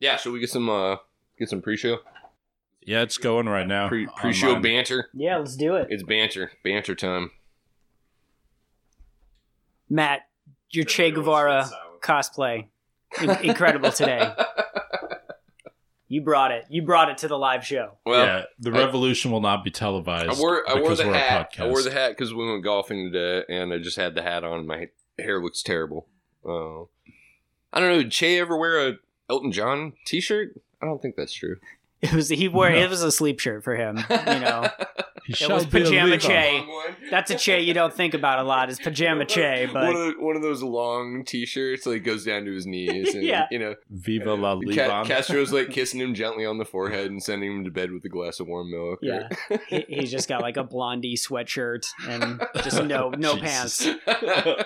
Yeah, should we get some uh get some pre-show? Yeah, it's going right now. Pre- pre-show mine. banter. Yeah, let's do it. It's banter. Banter time. Matt, your Che Guevara cosplay, incredible today. You brought it. You brought it to the live show. Well, yeah, the I- revolution will not be televised. I wore I wore the hat. I wore the hat because we went golfing today, and I just had the hat on. My hair looks terrible. Uh, I don't know. Did Che ever wear a Elton John T-shirt? I don't think that's true. It was he wore No. it was a sleep shirt for him. You know, He It was be a pajama Che. that's a Che you don't think about a lot. Is pajama Che, one but of the, one of those long T-shirts like goes down to his knees, and Yeah. you know, Viva la Ca- Castro's like kissing him gently on the forehead and sending him to bed with a glass of warm milk. or- yeah, he, he's just got like a blondie sweatshirt and just no no Jesus. pants,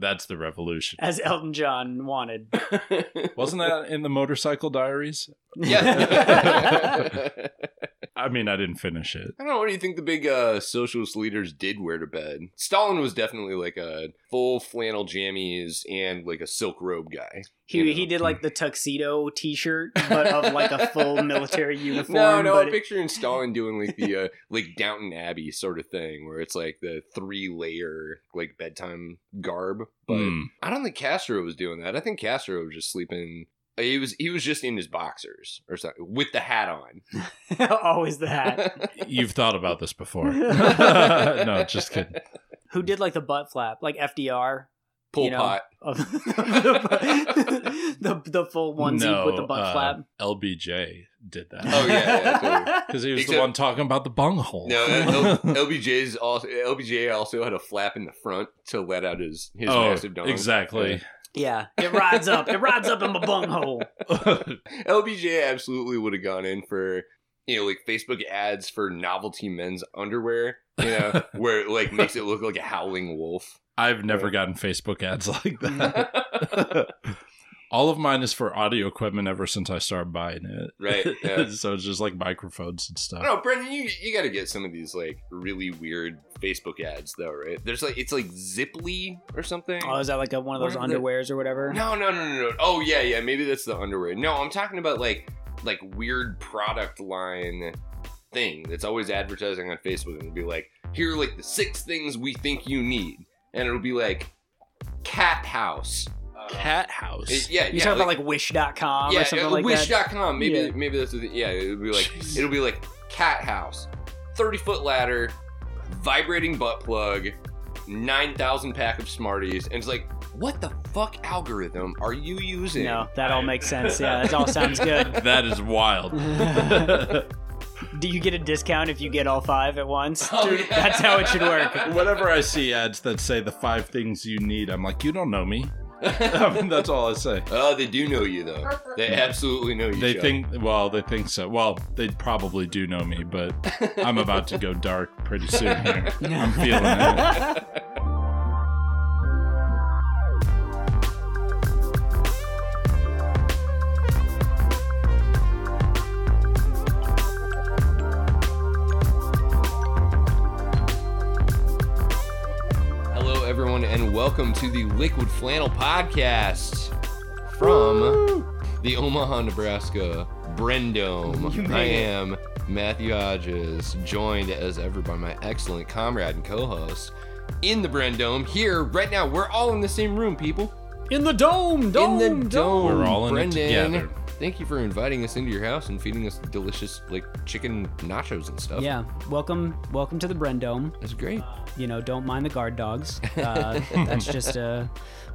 That's the revolution. as Elton John wanted. Wasn't that in the Motorcycle Diaries? yeah. I mean, I didn't finish it. I don't know. What do you think the big uh, socialist leaders did wear to bed? Stalin was definitely like a full flannel jammies and like a silk robe guy. He you know? he did like the tuxedo T-shirt, but of like a full military uniform. No, no, but I'm picturing Stalin doing like the uh, like Downton Abbey sort of thing, where it's like the three layer like bedtime garb. But Hmm. I don't think Castro was doing that. I think Castro was just sleeping. He was he was just in his boxers or something with the hat on. always the hat. You've thought about this before. no, just kidding. Who did like the butt flap, like FDR? Pol You know, Pot. Of the the full onesie no, with the butt uh, flap. LBJ did that. Oh, yeah, yeah. Because he was Except- the one talking about the bunghole. No, L- LBJ's also LBJ also had a flap in the front to let out his his oh, massive dong. exactly. Yeah, it rides up. It rides up in my bunghole. LBJ absolutely would have gone in for you know like Facebook ads for novelty men's underwear. You know where it like makes it look like a howling wolf. I've never Yeah. gotten Facebook ads like that. All of mine is for audio equipment ever since I started buying it. Right, yeah. so it's just like microphones and stuff. don't Brendan. You you got to get some of these like really weird Facebook ads though, right? There's like it's like Ziply or something. Oh, is that like a, one of those What are the- underwears or whatever? No, no, no, no, no. Oh yeah, yeah. Maybe that's the underwear. No, I'm talking about like like weird product line thing that's always advertising on Facebook and it'll be like, here are like the six things we think you need, and it'll be like cat house. Cat house. It- yeah, You yeah, talking about like Wish.com yeah, or something uh, like that? Wish.com. Maybe Yeah. maybe that's the, yeah. It'll be like Jeez. it'll be like cat house, thirty foot ladder, vibrating butt plug, nine thousand pack of Smarties, and it's like, what the fuck algorithm are you using? No, that all makes sense. Yeah, that all sounds good. that is wild. Do you get a discount if you get all five at once? Oh, Dude, yeah. That's how it should work. Whenever I see ads that say the five things you need, I'm like, you don't know me. I mean, that's all I say. Oh, they do know you though. They absolutely know you. They Chuck. think, well, they think so. Well, they probably do know me, but I'm about to go dark pretty soon here. I'm feeling it. Everyone, and welcome to the Liquid Flannel Podcast from the Omaha, Nebraska Brendome. You I am Matthew Hodges, joined as ever by my excellent comrade and co-host in the Brendome. Here, right now, we're all in the same room, people. In the dome, dome, in the dome. We're all in it Brendan, together. Thank you for inviting us into your house and feeding us delicious like chicken nachos and stuff. Yeah, welcome, welcome to the Brendome. that's great. You know, don't mind the guard dogs. Uh, that's just uh,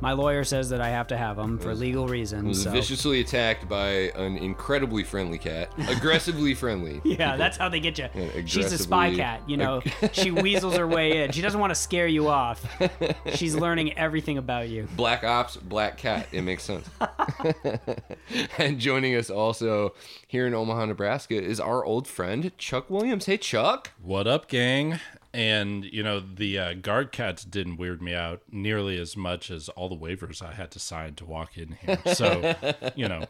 my lawyer says that I have to have them for legal I was reasons. So. viciously attacked by an incredibly friendly cat, aggressively friendly. Yeah, that's how they get you. Yeah, She's a spy cat, you know. she weasels her way in. She doesn't want to scare you off. She's learning everything about you. Black ops, black cat. It makes sense. and joining us also here in Omaha, Nebraska, is our old friend Chuck Williams. Hey, Chuck. What up, gang? And you know the uh, guard cats didn't weird me out nearly as much as all the waivers I had to sign to walk in here. So, you know,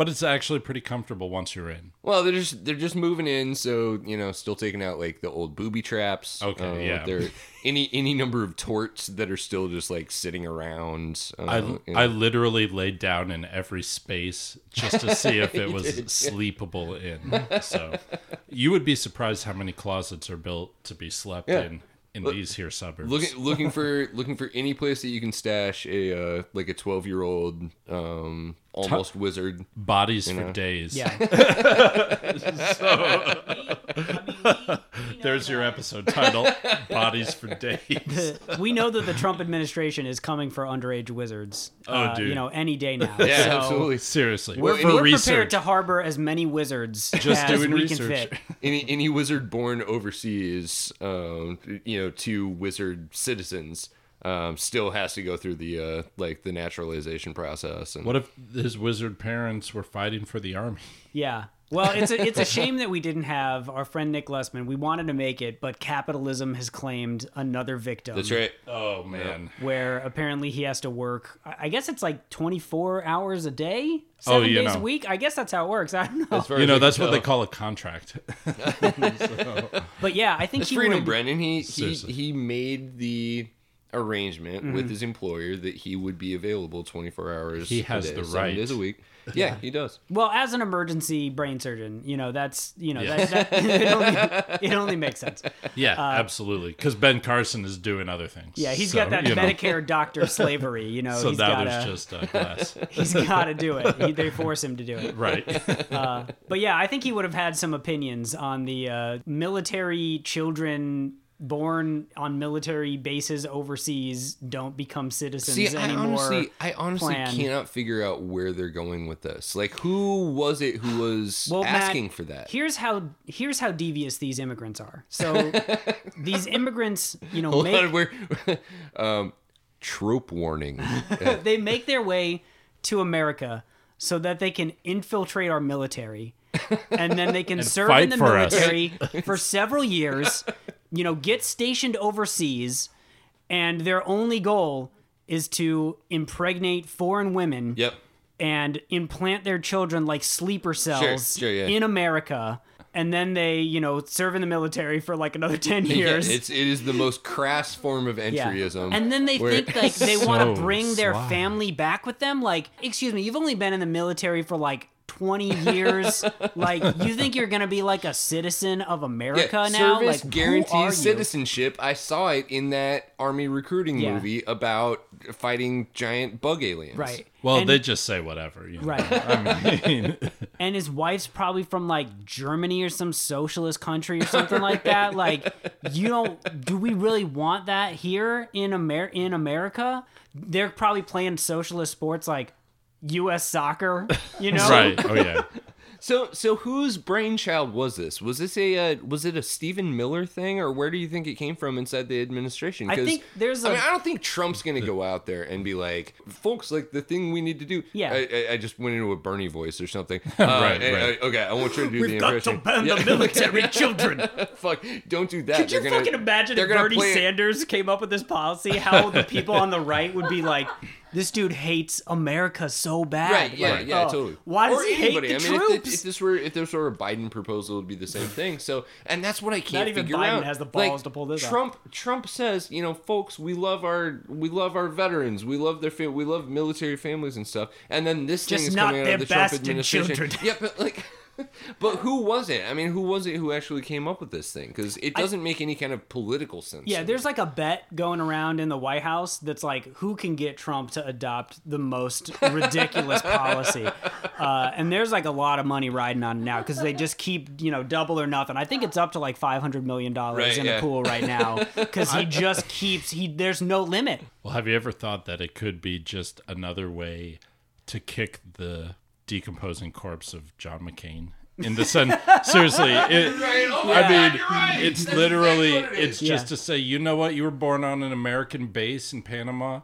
But it's actually pretty comfortable once you're in. Well, they're just they're just moving in, so you know, still taking out like the old booby traps. Okay, Uh, yeah. There any any number of torts that are still just like sitting around. Uh, I, you know. I literally laid down in every space just to see if it was sleepable in. So you would be surprised how many closets are built to be slept Yeah. in in these here suburbs. looking looking for looking for any place that you can stash a uh, like a twelve year old um almost wizard. Bodies for know. days. Yeah. There's your episode title: Bodies for days. we know that the Trump administration is coming for underage wizards. Oh, uh, dude. You know, any day now. Yeah, So absolutely. Seriously, We're, for we're research. prepared to harbor as many wizards Just as doing we research. can fit. Any any wizard born overseas, um, you know, to wizard citizens, um, still has to go through the uh, like the naturalization process. And What if his wizard parents were fighting for the army? Yeah. Well, it's a, it's a shame that we didn't have our friend Nick Lessman. We wanted to make it, but capitalism has claimed another victim. that's right. Oh man. Where apparently he has to work. I I guess it's like 24 hours a day, Oh, seven you days a week. I guess that's how it works. I don't know. As You know that's can what they call a contract. But yeah, I think It's he freedom, would. Brendan. He he Seriously. he made the arrangement Mm-hmm. with his employer that he would be available 24 hours. He a has day, the seven right. days a week. Yeah, he does. Well, as an emergency brain surgeon, you know that's you know Yeah. that, that it, only, it only makes sense. Yeah, absolutely. Because Ben Carson is doing other things. Uh, Yeah, he's So, got that you know, Medicare doctor slavery. You know, So he's that got was to just a glass. he's got to do it. He, they force him to do it. right. Uh, but yeah, I think he would have had some opinions on the uh, military children born on military bases overseas don't become citizens See, I honestly, I honestly plan. cannot figure out where they're going with this. Like, who was it who was Well, Matt, asking for that? Here's how here's how devious these immigrants are. So these immigrants, you know, Hold make on, we're, um, trope warning. they make their way to America so that they can infiltrate our military and then they can serve in the for us. military for several years, you know, get stationed overseas and their only goal is to impregnate foreign women yep. and implant their children like sleeper cells sure, yeah. in America. And then they, you know, serve in the military for like another 10 years. Yeah, it's it is the most crass form of entryism. And then they think like they want to bring their sly. family back with them. Like, excuse me, you've only been in the military for like 20 years. like, you think you're going to be like a citizen of America Yeah, now? Service like, who are guarantees you? citizenship. I saw it in that army recruiting Yeah. movie about fighting giant bug aliens. Right. Well, and, they just say whatever. You know? Right. I mean, And his wife's probably from like Germany or some socialist country or something like that. Like, you don't, do we really want that here in, Amer- in America? They're probably playing socialist sports like U.S. soccer, you know? right. Oh yeah. So so whose brainchild was this? Was this a uh, was it a Stephen Miller thing, or where do you think it came from inside the administration? I 'Cause, think there's I a- mean, I don't think Trump's gonna go out there and be like, "Folks, like the thing we need to do." Yeah. I, I, I just went into a Bernie voice or something. Right, uh, right. I- I- okay, I want you to do We've the got to impression. ban the military children. Fuck! Don't do that. Could you They're gonna- fucking imagine if gonna Bernie play it- Sanders came up with this policy? How the people on the right would be like, "This dude hates America so bad." Right, yeah, Like, yeah, oh, totally. Why does or he anybody. hate the I mean, troops? If, if this were if this were a Biden proposal, it would be the same thing. So, and that's what I can't even figure Biden out. has the Like, balls to pull this. Trump Trump says, you know, folks, we love our we love our veterans, we love their fam- we love military families and stuff. And then this Just thing is not coming out of the Trump administration. children. Yeah, but like. But who was it? I mean, who was it who actually came up with this thing? Because it doesn't make any kind of political sense. yeah, to me. there's like a bet going around in the White House that's like, who can get Trump to adopt the most ridiculous policy? Uh, and there's like a lot of money riding on it now because they just keep, you know, double or nothing. I think it's up to like five hundred million dollars Right, in yeah. the pool right now because he just keeps he. There's no limit. Well, have you ever thought that it could be just another way to kick the decomposing corpse of John McCain? In the sun. seriously, it, Oh I mean, it's literally, what it it's Yeah. just to say, you know what, you were born on an American base in Panama,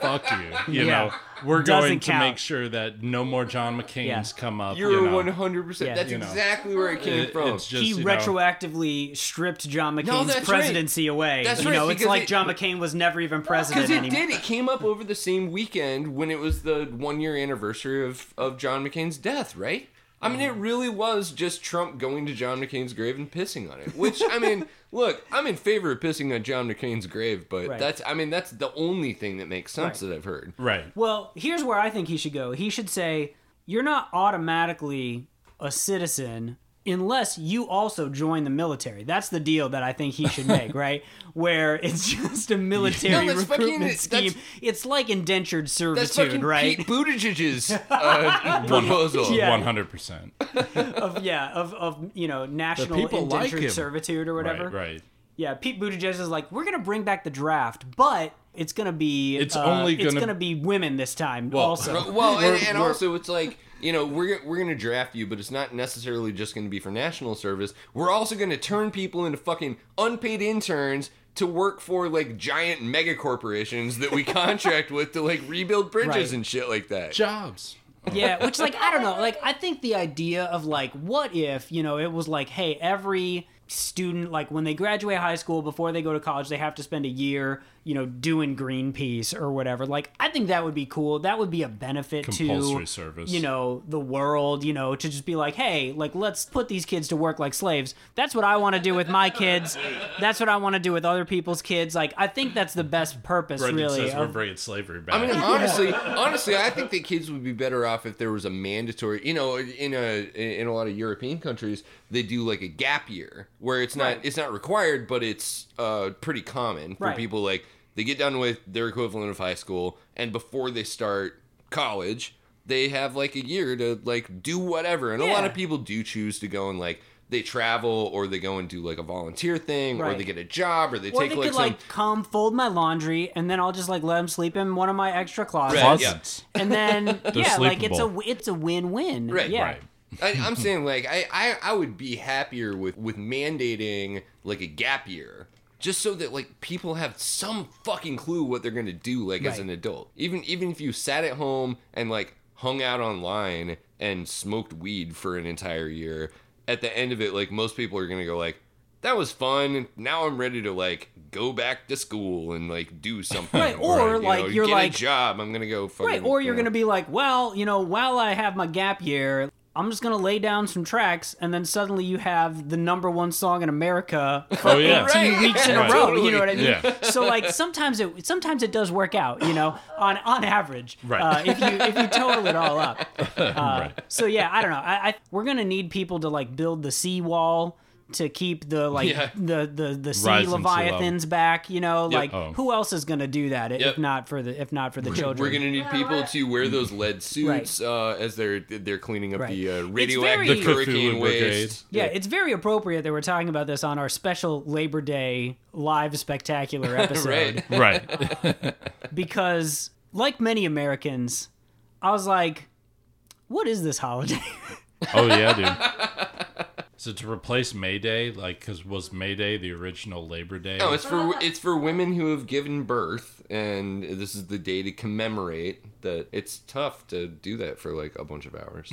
fuck you. You Yeah. know, we're Doesn't going to count. make sure that no more John McCain's Yeah. come up. You're you know. one hundred percent. Yeah. That's You know. exactly where it came It- from. it's just, he you know, retroactively stripped John McCain's that's right. presidency away. That's you right, know, it's because like it- John McCain was never even president Because it anymore. did. It came up over the same weekend when it was the one year anniversary of, of John McCain's death, right? I mean, it Mm-hmm. really was just Trump going to John McCain's grave and pissing on it. Which, I mean, look, I'm in favor of pissing on John McCain's grave, but Right. that's, I mean, that's the only thing that makes sense Right. that I've heard. Right. Well, here's where I think he should go. He should say, You're not automatically a citizen unless you also join the military. That's the deal that I think he should make, right? Where it's just a military No, that's fucking- recruitment that's- scheme. It's like indentured That's servitude, fucking right? Pete Buttigieg's uh, proposal. One hundred percent. of yeah, of of you know, national people like indentured servitude or whatever. Right. Right. Yeah, Pete Buttigieg is like, we're gonna bring back the draft, but it's gonna be It's uh, only it's gonna- gonna be women this time. Well, also, Well, and, and also it's like you know we're we're gonna draft you, but it's not necessarily just gonna be for national service. We're also gonna turn people into fucking unpaid interns to work for like giant mega corporations that we contract with to like rebuild bridges Right. and shit like that. Jobs. yeah, which like I don't know, like I think the idea of like what if you know it was like, hey, every student like when they graduate high school before they go to college they have to spend a year you know doing greenpeace or whatever like i think that would be cool that would be a benefit Compulsory to service. you know the world you know to just be like hey like let's put these kids to work like slaves that's what i want to do with my kids that's what i want to do with other people's kids like i think that's the best purpose Brendan really says we're bringing slavery back. I mean, honestly, honestly, I think that kids would be better off if there was a mandatory. You know, in a in a lot of European countries, they do like a gap year where it's not Right. it's not required, but it's uh, pretty common for Right. people like they get done with their equivalent of high school, and before they start college, they have like a year to like do whatever. And a lot of people do choose to go and like. They travel, or they go and do like a volunteer thing, or they get a job, or they or take they like could some like come fold my laundry and then I'll just like let them sleep in one of my extra closets. Right, yeah. And then yeah, like it's a it's a win-win. Right, yeah. Right. I, I'm saying like I, I I would be happier with with mandating like a gap year just so that like people have some fucking clue what they're gonna do like as an adult. Even even if you sat at home and like hung out online and smoked weed for an entire year at the end of it like most people are gonna go like that was fun. Now i'm ready to like go back to school and like do something. Right, or, you like, you're get like- a job. I'm gonna go fucking Right, or you're you know. gonna be like, well, you know, while I have my gap year, I'm just gonna lay down some tracks, and then suddenly you have the number one song in America for Oh, yeah. 18 Right, weeks in a right. row. Totally. You know what I mean? Yeah. So like sometimes it sometimes it does work out. You know, on on average, Right. uh, if you if you total it all up. Uh, right. So yeah, I don't know. I, I we're gonna need people to like build the seawall to keep the like Yeah. the the the sea Rising leviathans back. You know, like Uh, Oh. who else is gonna do that if Yep. not for the if not for the children? We're gonna need people to wear those lead suits uh, as they're they're cleaning up Right. the uh, very- radioactive The hurricane Cthulhu waste. Yeah, it's very appropriate that we're talking about this on our special Labor Day live spectacular episode right. Right. because, like many Americans, I was like, "What is this holiday?" Oh yeah, dude. So to replace May Day, like, because was May Day the original Labor Day? No, it's for it's for women who have given birth, and this is the day to commemorate that. It's tough to do that for like a bunch of hours.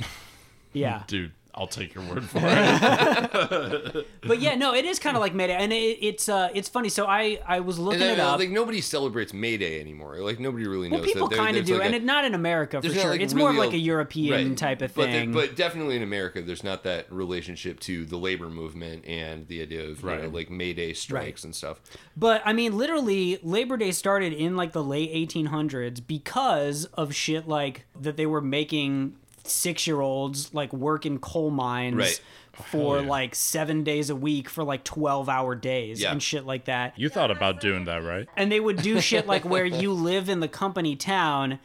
yeah, dude. I'll take your word for it. but yeah, no, it is kind of like May Day, and it, it's uh, it's funny. So I I was looking And it then, up. like nobody celebrates May Day anymore. Like nobody really well, knows. people that. Kind of do, like and a- not in America for sure. like, it's more of like a European right. type of But, thing. but definitely in America, there's not that relationship to the labor movement and the idea of you know, like May Day strikes and stuff. But I mean, literally, Labor Day started in like the late 1800s because of shit like that they were making six year olds like work in coal mines Right. Oh, for yeah. like seven days a week for like 12 hour days Yeah. and shit like that. You thought about doing that, right? And they would do shit like where you live in the company town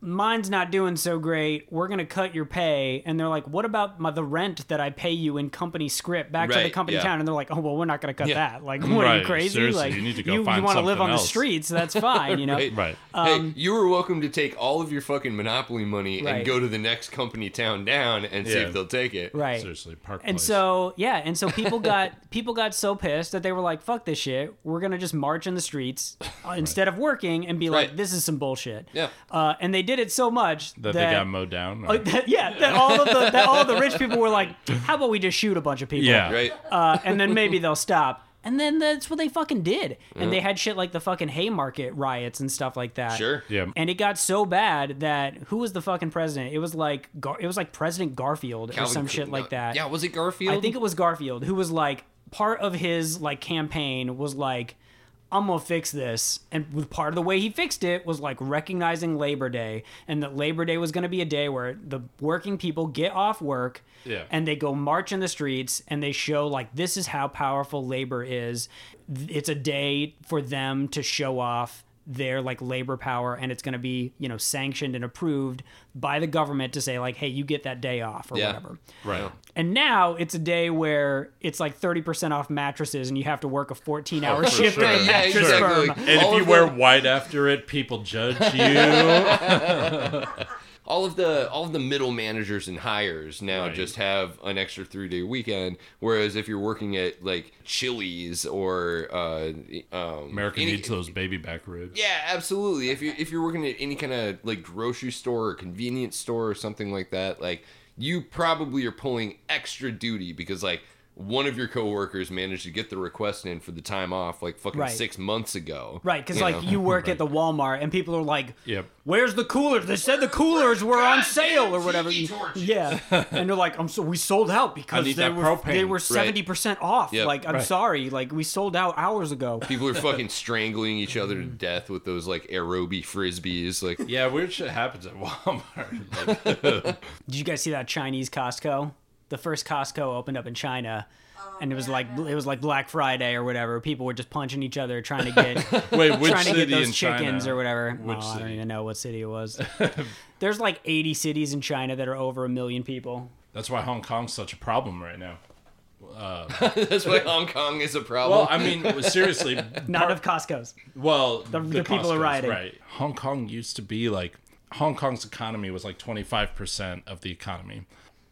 mine's not doing so great. We're gonna cut your pay, and they're like, what about my, the rent that I pay you in company script back to the company yeah. town? And they're like, oh well, we're not gonna cut Yeah. that. Like, what are you crazy? seriously, like, you need to go you, find want to live something on the streets? That's fine, you know. Right. Right. Um, hey, you were welcome to take all of your fucking monopoly money Right. and go to the next company town down and see if they'll take it. Right. Seriously, Park And Place. so yeah, and so people got people got so pissed that they were like, "Fuck this shit. We're gonna just march in the streets uh, instead of working and be like, this is some bullshit." Yeah. Uh, and they did it so much that, that, they got mowed down. or- like, that- yeah, that all of the that all of the rich people were like, "How about we just shoot a bunch of people?" Yeah. Right. uh, and then maybe they'll stop. And then that's what they fucking did. And they had shit like the fucking Haymarket riots and stuff like that. Sure. yeah. And it got so bad that who was the fucking president? It was like Gar- it was like President Garfield or some shit like that. Yeah, was it Garfield? I think it was Garfield who was like part of his like campaign was like I'm gonna fix this, and with part of the way he fixed it was like recognizing Labor Day, and that Labor Day was gonna be a day where the working people get off work, Yeah. and they go march in the streets, and they show like this is how powerful labor is. It's a day for them to show off their like labor power and it's going to be you know sanctioned and approved by the government to say like hey you get that day off or Yeah. whatever right. and now it's a day where it's like 30% off mattresses and you have to work a 14 hour for shift sure. at the Yeah, mattress exactly. firm. And All if you of wear the- white after it, people judge you. all of the all of the middle managers and hires now Right. just have an extra three day weekend. Whereas if you're working at like Chili's or uh, um, America any- needs those baby back ribs. Yeah, absolutely. If you if you're working at any kind of like grocery store or convenience store or something like that, like you probably are pulling extra duty because like one of your coworkers managed to get the request in for the time off like fucking Right. six months ago. Right, because like know? you work at the Walmart and people are like, Yep. "Where's the coolers? They said the coolers were on sale or whatever." Yeah, and they're like, "I'm so we sold out because they were propane." they were Right. seventy percent off." Yep. Like, I'm Right. sorry, like we sold out hours ago. People are fucking strangling each other to mm. death with those like aerobie frisbees. Like, Yeah, weird shit happens at Walmart. Did you guys see that Chinese Costco? The first Costco opened up in China. Oh, and it was like it was like Black Friday or whatever. People were just punching each other, trying to get wait, which trying to get those in chickens China? or whatever. Which well, I don't even know what city it was. There's like 80 cities in China that are over a million people. That's why Hong Kong's such a problem right now. Uh, that's why Hong Kong is a problem. Well, I mean, seriously. Not part- of Costco's. Well, The- the people are rioting. Right. Hong Kong used to be like Hong Kong's economy was like 25% of the economy.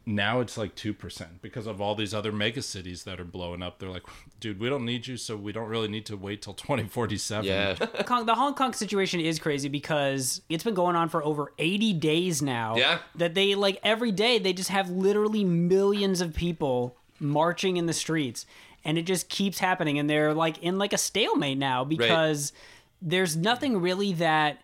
Now it's like 2% because of all these other mega cities that are blowing up. They're like, dude, we don't need you, so we don't really need to wait till 2047. yeah, Kong, the Hong Kong situation is crazy because it's been going on for over 80 days now. Yeah. That they like every day they just have literally millions of people marching in the streets and it just keeps happening and they're like in like a stalemate now because there's nothing really that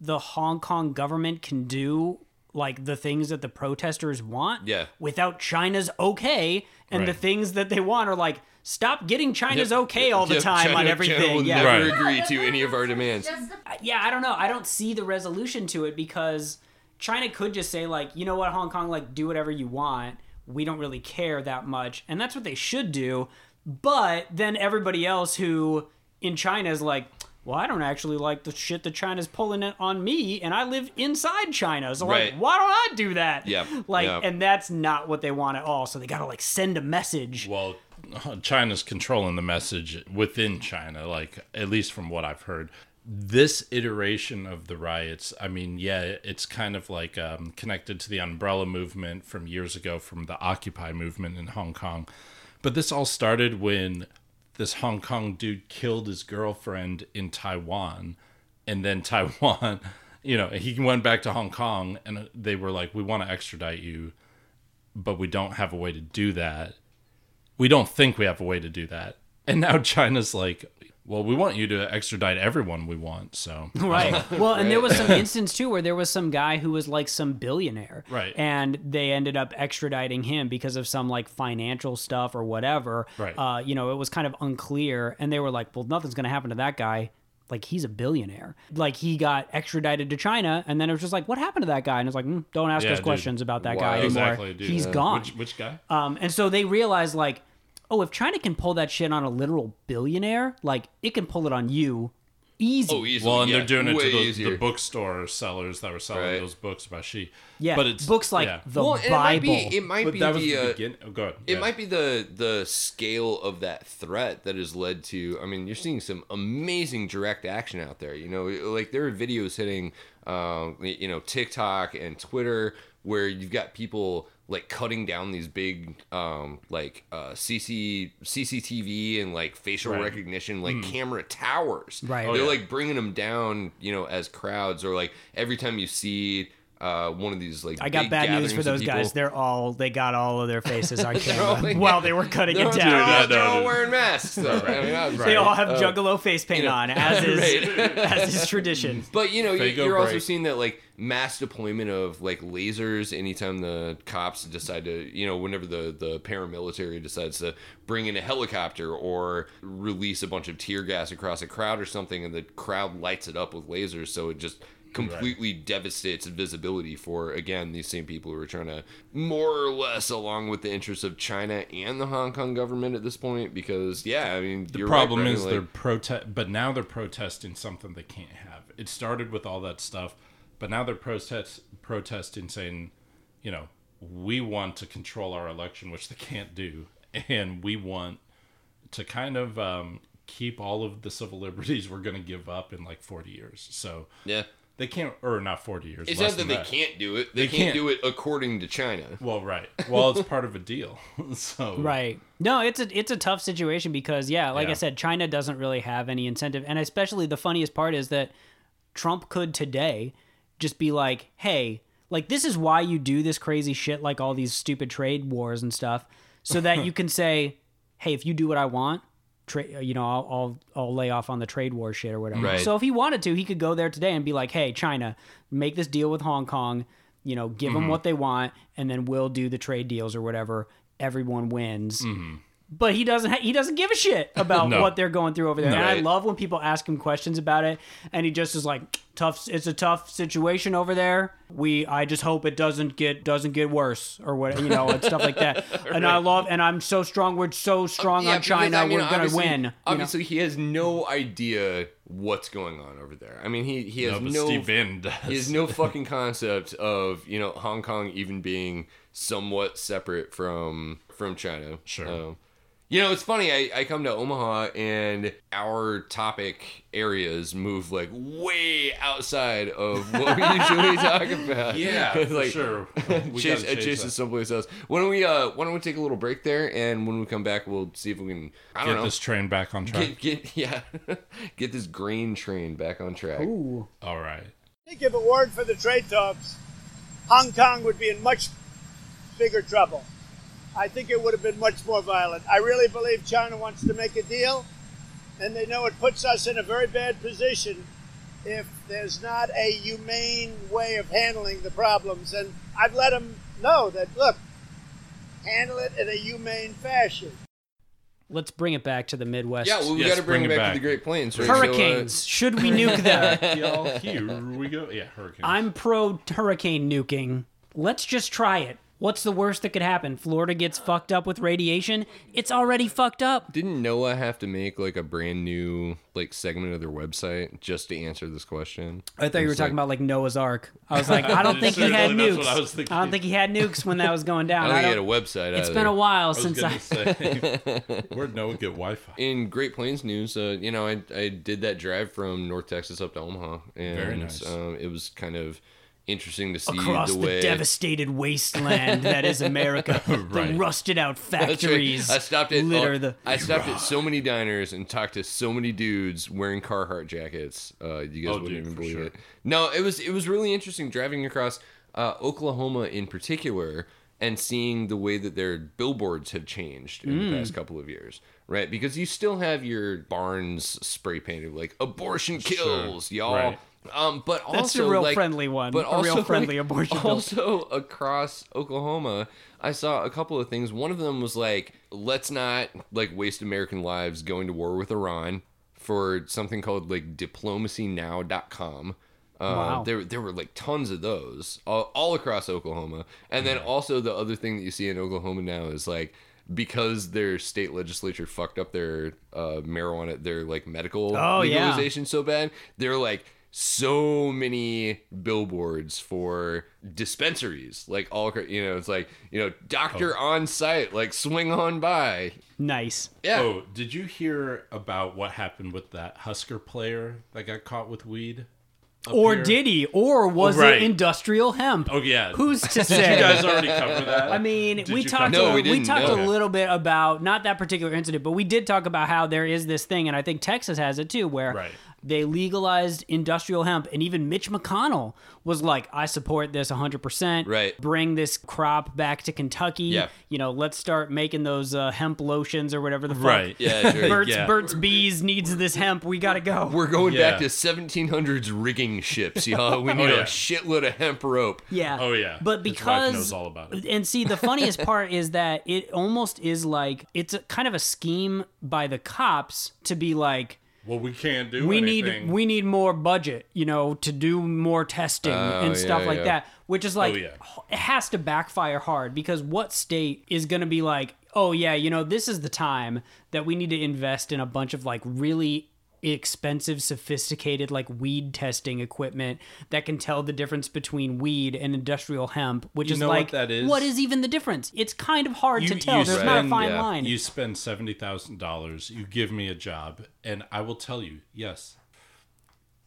the Hong Kong government can do like the things that the protesters want Yeah. without China's okay and the things that they want are like stop getting China's Yep. okay all the Yep, time China- on everything. China will yeah. never Right. agree to any of our demands. Yeah, I don't know. I don't see the resolution to it because China could just say like, you know what, Hong Kong, like do whatever you want. We don't really care that much, and that's what they should do. But then everybody else who in China is like, well, I don't actually like the shit that China's pulling it on me, and I live inside China, so Right. like, why don't I do that? Yep, Like, and that's not what they want at all. So they gotta like send a message. Well, China's controlling the message within China, like at least from what I've heard. This iteration of the riots, I mean, yeah, it's kind of like um, connected to the umbrella movement from years ago, from the Occupy movement in Hong Kong. But this all started when this Hong Kong dude killed his girlfriend in Taiwan, and then Taiwan, you know, he went back to Hong Kong, and they were like, "We want to extradite you, but we don't have a way to do that." we don't think we have a way to do that. And now China's like, well, we want you to extradite everyone we want. So Right. Well, and there was some instance too where there was some guy who was like some billionaire. Right. And they ended up extraditing him because of some like financial stuff or whatever. Right. Uh, you know, it was kind of unclear. And they were like, well, nothing's going to happen to that guy. Like, he's a billionaire. Like, he got extradited to China. And then it was just like, what happened to that guy? And it's like, mm, don't ask Yeah, us dude. questions about that Wow. guy anymore. exactly, dude. He's Uh, gone. Which, which guy? Um, and so they realized, like, oh, if China can pull that shit on a literal billionaire, like, it can pull it on you Easy. Oh, easily. Well, and yeah, they're doing it way to the, the bookstore sellers that were selling Right. those books about Xi. yeah, but it's books like yeah. the well, Bible. It might be, it might But be that was the, the uh, begin. Oh, go ahead. It Yeah. might be the the scale of that threat that has led to. I mean, you're seeing some amazing direct action out there. You know, like there are videos hitting, um, you know, TikTok and Twitter where you've got people like cutting down these big, um, like uh, CC CCTV and like facial Right. recognition, like camera towers. Right. They're Oh, yeah. like bringing them down, you know, as crowds or like every time you see. Uh, one of these like I got big bad news for those guys. They're all they got all of their faces on camera yeah. while they were cutting it down. they're all- no, they're all no. wearing masks, though. I mean, I'm They all have Uh, Juggalo face paint know, on, as is right. as is tradition. But you know, you- Fago you're also seeing that like mass deployment of like lasers anytime the cops decide to, you know, whenever the the paramilitary decides to bring in a helicopter or release a bunch of tear gas across a crowd or something, and the crowd lights it up with lasers, so it just completely devastates visibility for again these same people who are trying to more or less along with the interests of China and the Hong Kong government at this point because yeah I mean The you're problem right, is like- they're protest, but now they're protesting something they can't have. It started with all that stuff, but now they're protest protesting saying, you know, we want to control our election, which they can't do, and we want to kind of um, keep all of the civil liberties we're going to give up in like forty years. So yeah. they can't, or not forty years. It's less not that than they can't do it. They, They can't, can't. do it according to China. Well, right. Well, it's part of a deal. so Right. No, it's a it's a tough situation because yeah, like I said, China doesn't really have any incentive, and especially the funniest part is that Trump could today just be like, "Hey, like this is why you do this crazy shit, like all these stupid trade wars and stuff, so that you can say, hey, if you do what I want." Tra- uh, you know, I'll, I'll I'll lay off on the trade war shit or whatever. Right. So if he wanted to, he could go there today and be like, "Hey, China, make this deal with Hong Kong. You know, give them mm-hmm. what they want, and then we'll do the trade deals or whatever. Everyone wins." Mm-hmm. But he doesn't. Ha- he doesn't give a shit about No. what they're going through over there. And I Right. love when people ask him questions about it, and he just is like, "Tough. It's a tough situation over there. We. I just hope it doesn't get doesn't get worse or what you know and stuff like that." And I love. And I'm so strong. We're so strong Yeah, on because, China. I mean, we're gonna obviously- win. you know? Obviously, he has no idea what's going on over there. I mean, he he has No, no Steve Bannon does. he has no fucking concept of you know Hong Kong even being somewhat separate from from China. Sure. Um, you know, it's funny. I, I come to Omaha and our topic areas move like way outside of what we usually talk about. Yeah, It's for like, sure. We Chase, gotta uh, change Chase that. is someplace else. Why don't we? Uh, why don't we take a little break there, and when we come back, we'll see if we can. I don't Get know. this train back on track. Get, get yeah, get this grain train back on track. Ooh. All right. I think if it weren't for the trade talks, Hong Kong would be in much bigger trouble. I think it would have been much more violent. I really believe China wants to make a deal, and they know it puts us in a very bad position if there's not a humane way of handling the problems. And I've let them know that, look, handle it in a humane fashion. Let's bring it back to the Midwest. Yeah, well, we Yes, got to bring, bring it it back, to the Great Plains. Right? So, uh, Hurricanes. Should we nuke them? Y'all, here we go. Yeah, hurricane. I'm pro hurricane nuking. Let's just try it. What's the worst that could happen? Florida gets fucked up with radiation? It's already fucked up. didn't NOAA have to make like a brand new like segment of their website just to answer this question? I thought you were talking like- about like Noah's Ark. I was like, I don't think he had that's nukes. what I was. I don't think he had nukes when that was going I down. don't think I he had a website. it's either. been a while I since I. say, where'd Noah get Wi-Fi? in Great Plains news, uh, you know, I, I did that drive from North Texas up to Omaha, and Very nice. um, it was kind of interesting to see Across the the, way. devastated wasteland that is America, the rusted out That's right. factories I stopped at litter uh, the. I stopped at so many diners and talked to so many dudes wearing Carhartt jackets. Uh, you guys Oh, wouldn't dude, even believe sure. it. No, it was it was really interesting driving across uh, Oklahoma in particular and seeing the way that their billboards have changed in Mm. the past couple of years. Right, because you still have your barns spray painted like abortion kills, y'all. Right. Um, but That's also a real like, friendly one. but a also real friendly like, abortion bill. Also across Oklahoma, I saw a couple of things. One of them was like, let's not like waste American lives going to war with Iran for something called like diplomacynow.com. Uh, Wow. There, there were like tons of those all, all across Oklahoma, and then also the other thing that you see in Oklahoma now is like because their state legislature fucked up their uh, marijuana, their like medical Oh, yeah. legalization so bad, they're like so many billboards for dispensaries, like all you know, it's like you know, doctor Oh. on site, like swing on by. Nice. Yeah. Oh, did you hear about what happened with that Husker player that got caught with weed? Or here? did he? Or oh, was Oh, right. it industrial hemp? Oh yeah. Who's to Did say? you guys already cover that? I mean, Did we talked. No, a, we we, didn't, talked no. a little bit about not that particular incident, but we did talk about how there is this thing, and I think Texas has it too, where Right. They legalized industrial hemp, and even Mitch McConnell was like, "I support this 100. percent Right. Bring this crop back to Kentucky. Yeah. You know, let's start making those uh, hemp lotions or whatever the fuck. Right. Yeah, sure. Burt's Yeah. Burt's Bees needs this hemp. We gotta go. We're going Yeah. back to 1700s rigging ships, y'all. We need Oh, yeah. a shitload of hemp rope. Yeah. Oh, yeah. But because knows all about it. And see, the funniest part is that it almost is like it's a kind of a scheme by the cops to be like well, we can't do we anything. need we need more budget, you know, to do more testing oh, and stuff Oh, yeah, like yeah. that, which is oh, like Oh, yeah. it has to backfire hard because what state is going to be like, "Oh yeah, you know, this is the time that we need to invest in a bunch of like really expensive sophisticated like weed testing equipment that can tell the difference between weed and industrial hemp which You is what like that is? what is even the difference it's kind of hard You- to tell there's not a fine yeah. line You spend seventy thousand dollars. You give me a job, and I will tell you, yes,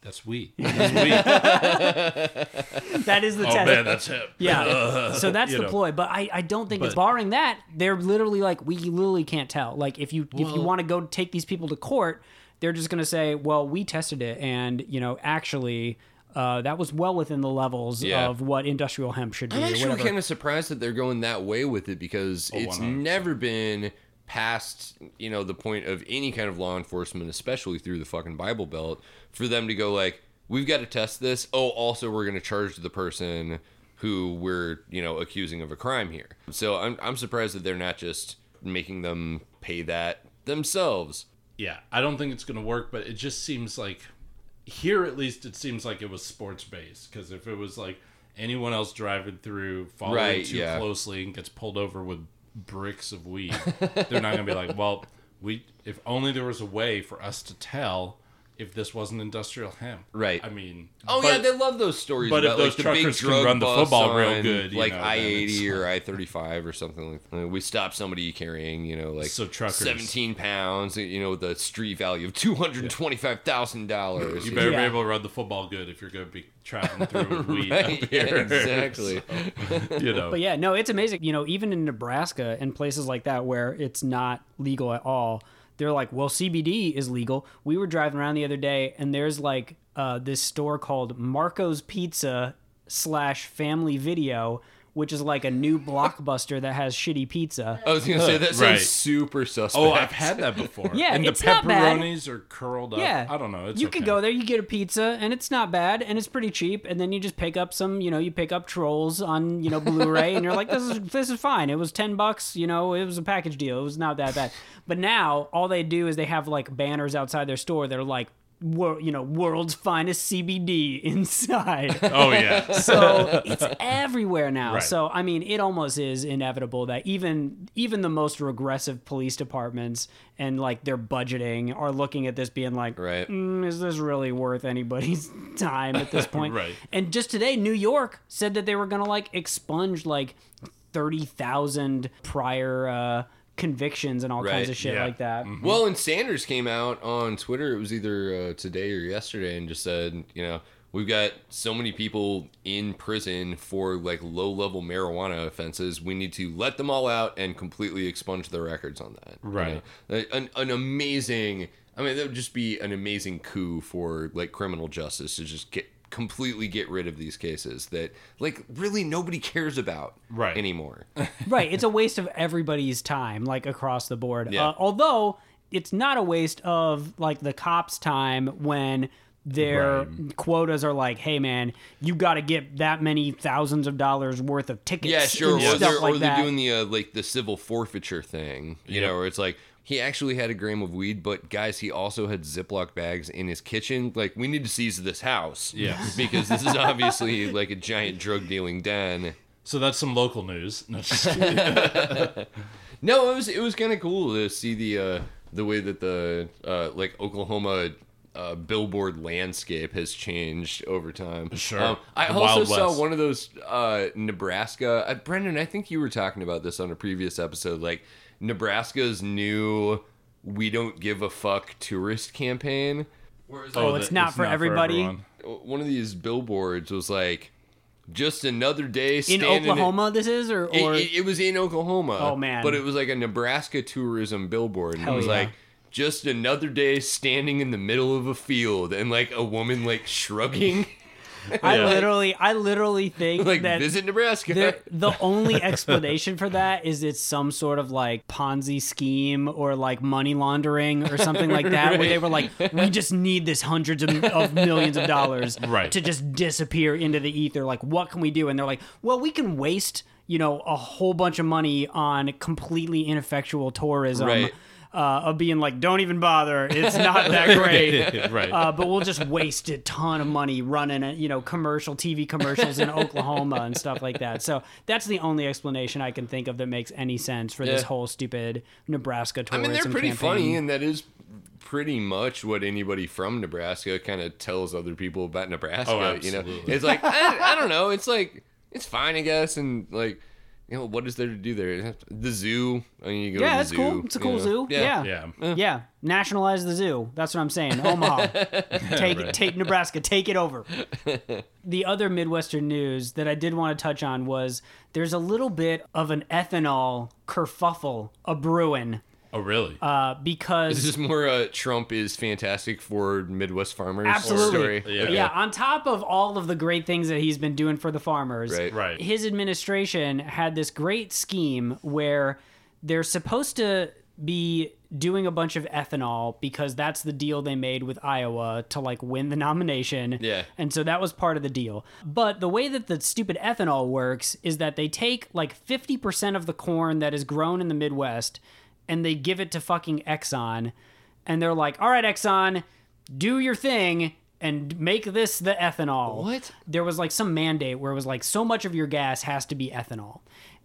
that's weed. That's weed. that is the oh test man, that's him. Yeah. Uh, so that's the know. ploy. But I, I don't think it's barring that. They're literally like, we literally can't tell. Like if you if you want to go take these people to court, they're just gonna say, Well, we tested it and, you know, actually uh, that was well within the levels Yeah. of what industrial hemp should be I'm actually kind of surprised that they're going that way with it because it's 100%. never been past, you know, the point of any kind of law enforcement, especially through the fucking Bible Belt, for them to go like, we've got to test this. Oh, also we're going to charge the person who we're, you know, accusing of a crime here. So I'm I'm surprised that they're not just making them pay that themselves. Yeah, I don't think it's gonna work, but it just seems like here at least it seems like it was sports based because if it was like anyone else driving through following Right, too yeah. closely and gets pulled over with bricks of weed, they're not gonna be like, well, we if only there was a way for us to tell if this wasn't industrial hemp. Right. I mean, Oh but- yeah, they love those stories. but if those like, the big can run the bust football real on, good, you like know, I eighty or I thirty five or something like. that. We stop somebody carrying, you know, like So truckers- seventeen pounds, you know, with a street value of two hundred twenty five thousand dollars. You better Yeah. be able to run the football good if you're going to be traveling through with weed Right, up yeah, here. exactly. So, you know, But yeah, no, it's amazing. You know, even in Nebraska and places like that where it's not legal at all, they're like, well, CBD is legal. We were driving around the other day, and there's like uh, this store called Marco's Pizza slash Family Video, which is like a new blockbuster that has shitty pizza. I was gonna say that sounds Right. super suspect. Oh, I've had that before. Yeah, and it's the not bad. pepperonis are curled up. Yeah, I don't know. It's you okay. could go there, you get a pizza, and it's not bad, and it's pretty cheap. And then you just pick up some, you know, you pick up Trolls on, you know, Blu-ray, and you're like, this is this is fine. It was ten bucks, you know, it was a package deal. It was not that bad. But now all they do is they have like banners outside their store that are like, wor- you know, world's finest CBD inside. Oh yeah. so it's everywhere now. Right. So I mean, it almost is inevitable that even even the most regressive police departments and like their budgeting are looking at this being like, Right. "Mm, is this really worth anybody's time at this point? Right. And just today, New York said that they were gonna like expunge like thirty thousand prior uh, convictions and all kinds of shit yeah. like that. Well, and Sanders came out on Twitter. It was either uh, today or yesterday, and just said, you know, we've got so many people in prison for like low-level marijuana offenses. We need to let them all out and completely expunge their records on that. you Right. know? An, an amazing. I mean, that would just be an amazing coup for like criminal justice to just get completely get rid of these cases that like really nobody cares about Right. anymore. right it's a waste of everybody's time like across the board Yeah. uh, although it's not a waste of like the cops time when their quotas are like hey man you got to get that many thousands of dollars worth of tickets Yeah, sure. and Or stuff they're, like or they're doing the uh, like the civil forfeiture thing, you Yep. know, where it's like he actually had a gram of weed, but guys, he also had Ziploc bags in his kitchen. Like, we need to seize this house, Yes. because this is obviously like a giant drug dealing den. So that's some local news. No. No, it was it was kind of cool to see the uh, the way that the uh, like Oklahoma uh, billboard landscape has changed over time. Sure. Um, I The also saw West. one of those uh, Nebraska. Uh, Brendan, I think you were talking about this on a previous episode. Like Nebraska's new "We don't give a fuck" tourist campaign. Whereas Oh, that it's not for everybody? everyone. one of these billboards was like, "Just another day In standing Oklahoma, this is, or, it, it, it was in Oklahoma. Oh, man. But it was like a Nebraska tourism billboard, and Hell it was yeah. like just another day standing in the middle of a field, and like a woman like shrugging, I Yeah. literally, I literally think like that visit Nebraska. there- the only explanation for that is it's some sort of like Ponzi scheme or like money laundering or something like that, where they were like, we just need this hundreds of, of millions of dollars Right. to just disappear into the ether. Like, what can we do? And they're like, well, we can waste, you know, a whole bunch of money on completely ineffectual tourism. Right. Uh, of being like, don't even bother. It's not that great. right. Uh, but we'll just waste a ton of money running, uh, you know, commercial TV commercials in Oklahoma and stuff like that. So that's the only explanation I can think of that makes any sense for this whole stupid Nebraska tourism. I tourism mean, they're pretty campaign. funny, and that is pretty much what anybody from Nebraska kind of tells other people about Nebraska. Oh, you know, it's like I, I don't know. It's like it's fine, I guess, and like. You know what is there to do there? The zoo. I mean, you go Yeah, to the it's zoo. cool. It's a you cool know? zoo. Yeah. yeah. Yeah. Nationalize the zoo. That's what I'm saying. Omaha. take Right. take Nebraska. Take it over. the other Midwestern news that I did want to touch on was there's a little bit of an ethanol kerfuffle a brewing Oh, really? uh, because This is more uh, Trump is fantastic for Midwest farmers Absolutely. story. Yeah. Okay. Yeah, on top of all of the great things that he's been doing for the farmers, Right. Right. his administration had this great scheme where they're supposed to be doing a bunch of ethanol because that's the deal they made with Iowa to like win the nomination. Yeah. And so that was part of the deal. But the way that the stupid ethanol works is that they take like 50% of the corn that is grown in the Midwest and they give it to fucking Exxon. And they're like, all right, Exxon, do your thing and make this the ethanol. What? There was like some mandate where it was like so much of your gas has to be ethanol.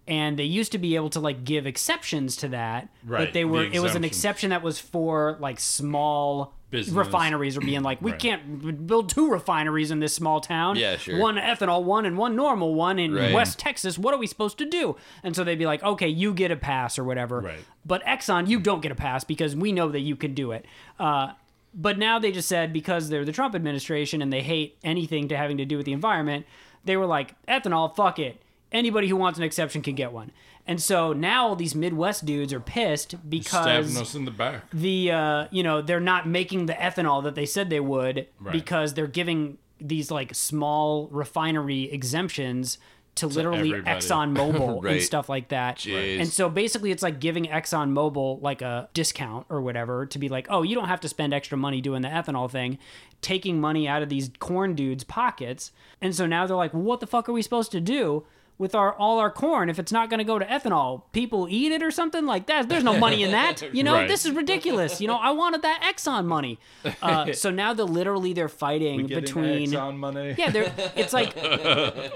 And they used to be able to like give exceptions to that, right, but they the were it was an exception that was for like small Business. refineries are being like, we Right. can't build two refineries in this small town. Yeah, sure. One ethanol one and one normal one in Right. West Texas. What are we supposed to do? And so they'd be like, okay, you get a pass or whatever. Right. But Exxon, you don't get a pass because we know that you can do it. Uh, but now they just said because they're the Trump administration and they hate anything to having to do with the environment, they were like, ethanol, fuck it. Anybody who wants an exception can get one. And so now all these Midwest dudes are pissed because Stabbing us in the back. the uh, you know they're not making the ethanol that they said they would Right. because they're giving these like small refinery exemptions to, literally everybody. Exxon Mobil and stuff like that. Jeez. And so basically it's like giving Exxon Mobil like a discount or whatever to be like, "Oh, you don't have to spend extra money doing the ethanol thing." Taking money out of these corn dudes' pockets. And so now they're like, well, "What the fuck are we supposed to do?" With our all our corn, if it's not going to go to ethanol, people eat it or something like that. There's no money in that, you know. Right. This is ridiculous. You know, I wanted that Exxon money. Uh, so now the literally they're fighting between exxon money. yeah, they're it's like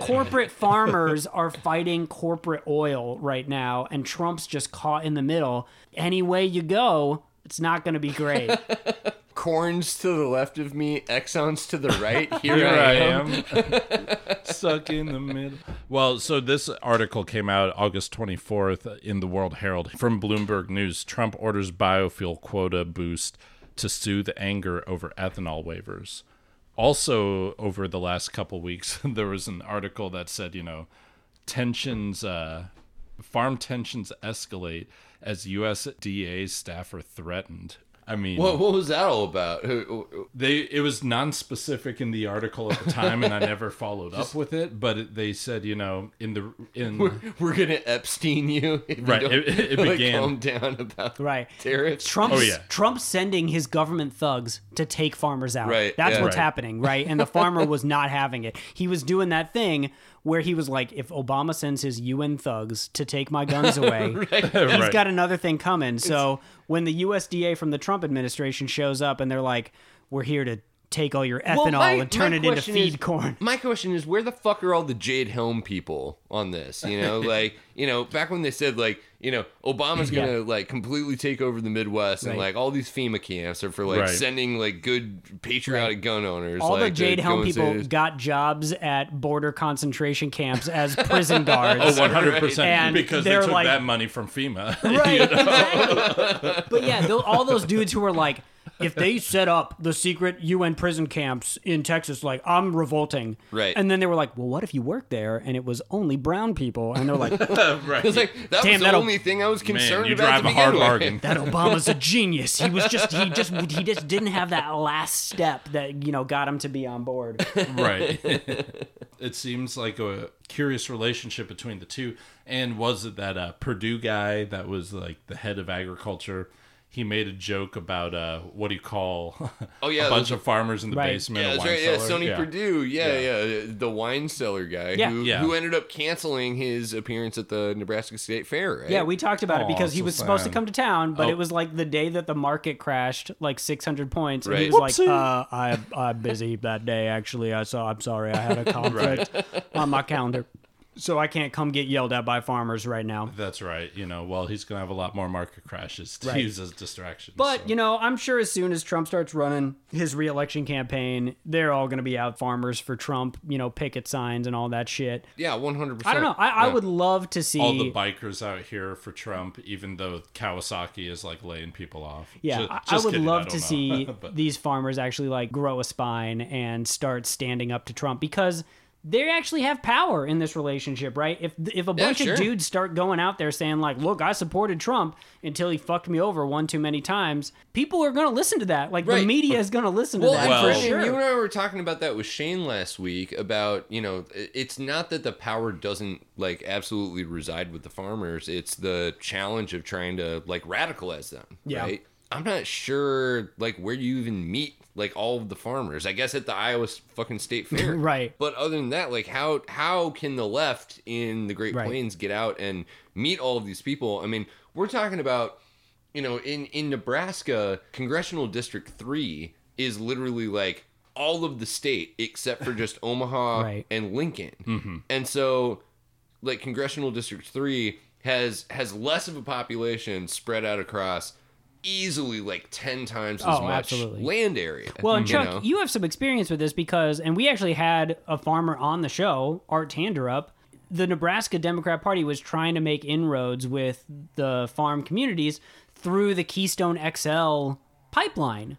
corporate farmers are fighting corporate oil right now, and Trump's just caught in the middle. Any way you go, it's not going to be great. Corns to the left of me, Exxons to the right. Here, Here I, I am. am, stuck in the middle. Well, so this article came out August 24th in the World Herald from Bloomberg News. Trump orders biofuel quota boost to soothe anger over ethanol waivers. Also, over the last couple weeks, there was an article that said, you know, tensions, uh, farm tensions escalate as USDA staff are threatened. I mean, What, what was that all about? Who- who- they it was non-specific in the article at the time, and I never followed up with it. But it, they said, you know, in the in We're gonna Epstein you. if you Right, don't, it- it like, began- calm down about Right. tariffs. Trump's, Oh, yeah. Trump's sending his government thugs to take farmers out. Right, That's yeah. what's Right. happening, right? And the farmer was not having it. He was doing that thing where he was like, if Obama sends his UN thugs to take my guns away, he's Right. got another thing coming. So when the USDA from the Trump administration shows up and they're like, we're here to take all your Well, ethanol my- and turn it into feed is- corn. My question is, where the fuck are all the Jade Helm people on this? You know, like you know, back when they said like you know Obama's Yeah. gonna like completely take over the Midwest and like all these FEMA camps are for like Right. sending like good patriotic gun owners. All like, the Jade Helm people got jobs at border concentration camps as prison oh, guards. Oh, 100%. And because they took like- that money from FEMA. Right, exactly. But yeah, all those dudes who were like, if they set up the secret UN prison camps in Texas, like I'm revolting. Right. And then they were like, well, what if you worked there and it was only brown people? And they're like, right. It's like that Damn, was the that'll- only thing I was concerned Man, you about drive to a begin hard with. bargain. that Obama's a genius. He was just he just he just didn't have that last step that you know got him to be on board. right. it seems like a curious relationship between the two. And was it that uh, Perdue guy that was like the head of agriculture? He made a joke about uh, what do you call Oh, yeah, a bunch those- of farmers in the Right. basement Yeah, of that's wine right. Yeah, cellar? Sonny Perdue. Yeah, yeah, the wine cellar guy Yeah. who Yeah. who ended up canceling his appearance at the Nebraska State Fair. Right? Yeah, we talked about it Aw, because he so was supposed to come to town, but Oh. it was like the day that the market crashed, like 600 points, and he Right. was like, uh, "I I'm busy that day. Actually, I saw. I'm sorry, I had a conflict on my calendar, so I can't come get yelled at by farmers right now." That's right. You know, well, he's gonna have a lot more market crashes to Right. use as distractions. But so. you know, I'm sure as soon as Trump starts running his reelection campaign, they're all going to be out farmers for Trump, you know, picket signs and all that shit. yeah, one hundred percent. I don't know. I, I would love to see all the bikers out here for Trump, even though Kawasaki is like laying people off. Yeah, Ju- I- I would kidding, love don't to know. see these farmers actually like grow a spine and start standing up to Trump because they actually have power in this relationship, right? If if a Yeah, bunch sure. of dudes start going out there saying like, "Look, I supported Trump until he fucked me over one too many times," people are going to listen to that. Like the media is going to listen Well, to that Well- for sure. you and I were talking about that with Shane last week about you know it's not that the power doesn't like absolutely reside with the farmers. It's the challenge of trying to like radicalize them. Yeah. Right. I'm not sure like where you even meet like all of the farmers. I guess at the Iowa fucking state fair. Right. But other than that, like how how can the left in the Great Right. Plains get out and meet all of these people? I mean, we're talking about you know, in in Nebraska, congressional district 3 is literally like all of the state except for just Omaha Right. and Lincoln. Mm-hmm. And so like congressional district 3 has has less of a population spread out across easily like 10 times as Oh, much absolutely. land area. Well, and you Chuck, know? you have some experience with this because, and we actually had a farmer on the show, Art Tanderup. The Nebraska Democrat Party was trying to make inroads with the farm communities through the Keystone XL pipeline.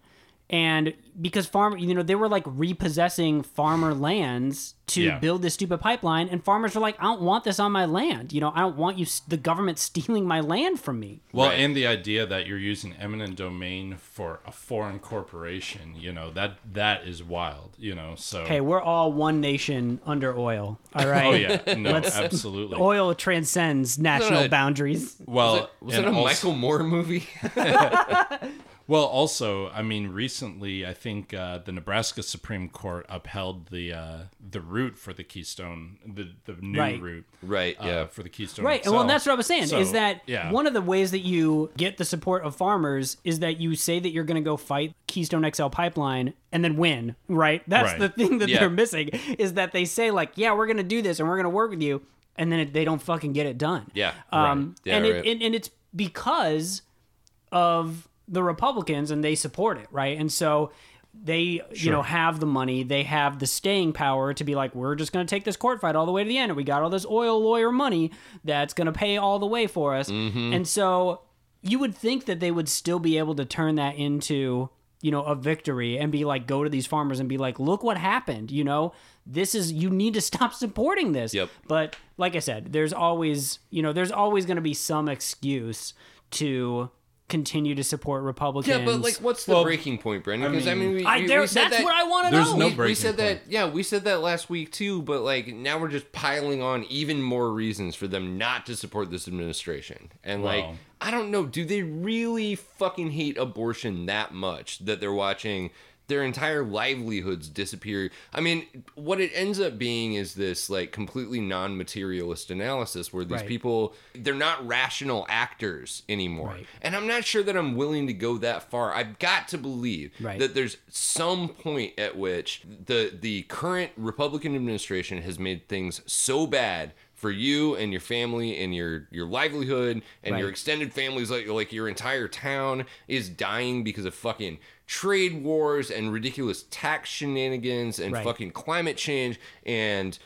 And because farm, you know, they were like repossessing farmer lands to Yeah. build this stupid pipeline, and farmers were like, "I don't want this on my land. You know, I don't want you, the government, stealing my land from me." Well, Right. and the idea that you're using eminent domain for a foreign corporation, you know, that that is wild, you know. So Hey, we're all one nation under oil. All right. Oh yeah, no, Let's- absolutely. Oil transcends national it- boundaries. well, was and it a also- Michael Moore movie? Well, also, I mean, recently, I think uh, the Nebraska Supreme Court upheld the uh, the route for the Keystone, the the new Right. route, Right, uh, yeah. for the Keystone. Right. And well, itself. that's what I was saying So, is that yeah. one of the ways that you get the support of farmers is that you say that you're going to go fight Keystone XL pipeline and then win, right? That's Right. the thing that Yeah. they're missing is that they say like, "Yeah, we're going to do this and we're going to work with you." And then it, they don't fucking get it done. Yeah, Um right. Yeah, and right. it and, and it's because of the Republicans and they support it, right? And so they, you know, have the money, they have the staying power to be like, we're just going to take this court fight all the way to the end. And we got all this oil lawyer money that's going to pay all the way for us. Mm-hmm. And so you would think that they would still be able to turn that into, you know, a victory and be like, go to these farmers and be like, look what happened, you know? This is you need to stop supporting this. Yep. But like I said, there's always, you know, there's always going to be some excuse to continue to support Republicans. Yeah, but like, what's the Well, breaking point, Brendan? Because I mean- mean, we, I, we, there, we said that's that, what I want to There's know. no we, we breaking said point. that. Yeah, we said that last week too. But like now we're just piling on even more reasons for them not to support this administration. And like, Well- I don't know. Do they really fucking hate abortion that much that they're watching? Their entire livelihoods disappear. I mean, what it ends up being is this like completely non-materialist analysis where these Right. people they're not rational actors anymore. Right. And I'm not sure that I'm willing to go that far. I've got to believe Right. that there's some point at which the the current Republican administration has made things so bad for you and your family and your your livelihood and your extended families like like your entire town is dying because of fucking trade wars and ridiculous tax shenanigans and Right. fucking climate change and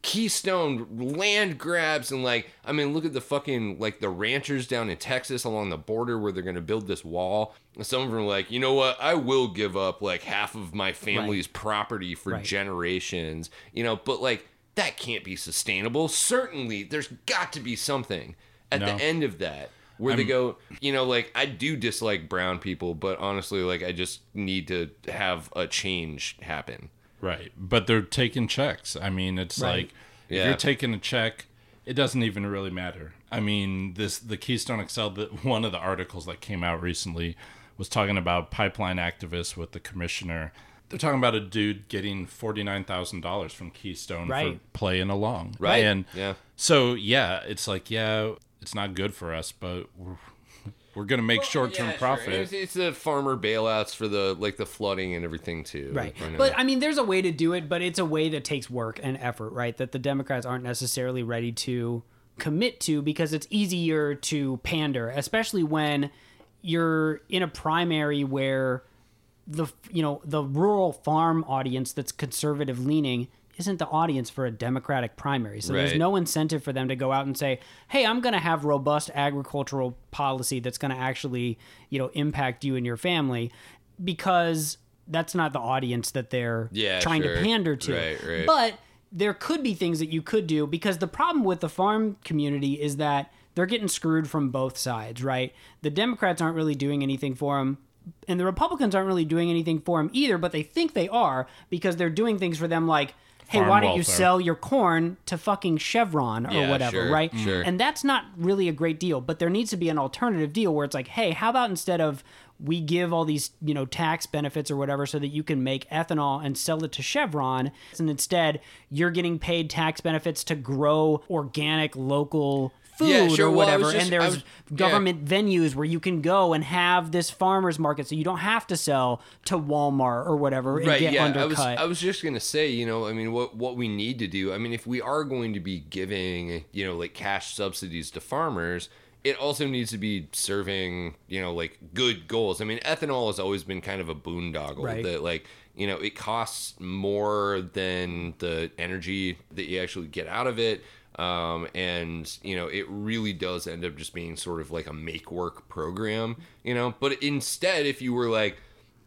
keystone land grabs and like i mean look at the fucking like the ranchers down in texas along the border where they're going to build this wall some of them are like you know what i will give up like half of my family's property for Right. generations you know but like that can't be sustainable certainly there's got to be something at No. the end of that where they go you know like i do dislike brown people but honestly like i just need to have a change happen Right. But they're taking checks. I mean, it's Right. like if you're taking a check, it doesn't even really matter. I mean, this the Keystone XL that one of the articles that came out recently was talking about pipeline activists with the commissioner. They're talking about a dude getting forty nine thousand dollars from Keystone Right. for playing along. Right. And Yeah. so yeah, it's like, yeah, it's not good for us, but we're we're gonna make short term Yeah, sure. profit. It's, it's the farmer bailouts for the like the flooding and everything too. Right. I. But I mean, there's a way to do it, but it's a way that takes work and effort, right? That the Democrats aren't necessarily ready to commit to because it's easier to pander, especially when you're in a primary where the you know the rural farm audience that's conservative leaning isn't the audience for a democratic primary so there's no incentive for them to go out and say hey i'm going to have robust agricultural policy that's going to actually you know impact you and your family because that's not the audience that they're Yeah, trying sure. to pander to Right, right. but there could be things that you could do because the problem with the farm community is that they're getting screwed from both sides, right? The Democrats aren't really doing anything for them, and the Republicans aren't really doing anything for them either, but they think they are because they're doing things for them like, hey, why don't you sell your corn to fucking Chevron or Yeah, whatever, sure, right? sure. And that's not really a great deal, but there needs to be an alternative deal where it's like, hey, how about instead of we give all these, you know, tax benefits or whatever so that you can make ethanol and sell it to Chevron, and instead you're getting paid tax benefits to grow organic local food Yeah, sure. or whatever was just- and there's was- yeah. government venues where you can go and have this farmers market so you don't have to sell to Walmart or whatever and right get yeah undercut. i was i was just gonna say you know i mean what what we need to do i mean if we are going to be giving you know like cash subsidies to farmers it also needs to be serving you know like good goals i mean ethanol has always been kind of a boondoggle Right. that like you know it costs more than the energy that you actually get out of it um, and you know it really does end up just being sort of like a make work program you know but instead if you were like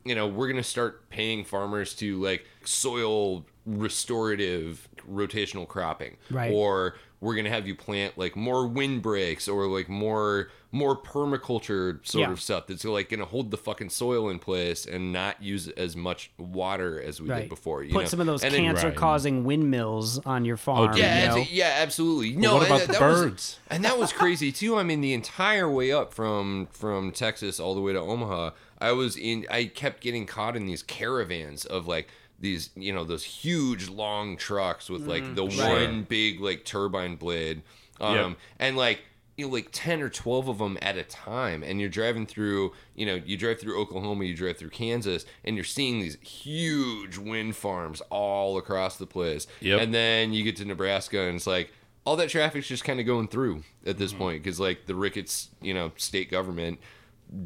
you know, we're gonna start paying farmers to like soil restorative rotational cropping, Right. Or we're gonna have you plant like more windbreaks or like more more permaculture sort Yeah. of stuff that's like gonna hold the fucking soil in place and not use as much water as we right. did before. You Put know? some of those And then- cancer causing windmills on your farm. dude. yeah, you know? yeah, absolutely. No, what and about that- the that was- birds? and that was crazy too. I mean, the entire way up from from Texas all the way to Omaha, I was in. I kept getting caught in these caravans of like these, you know, those huge long trucks with like the one big like turbine blade, um, Yep. and like. You know, like 10 or 12 of them at a time and you're driving through you know you drive through oklahoma you drive through kansas and you're seeing these huge wind farms all across the place Yep. and then you get to nebraska and it's like all that traffic's just kind of going through at this mm-hmm. point because like the ricketts you know state government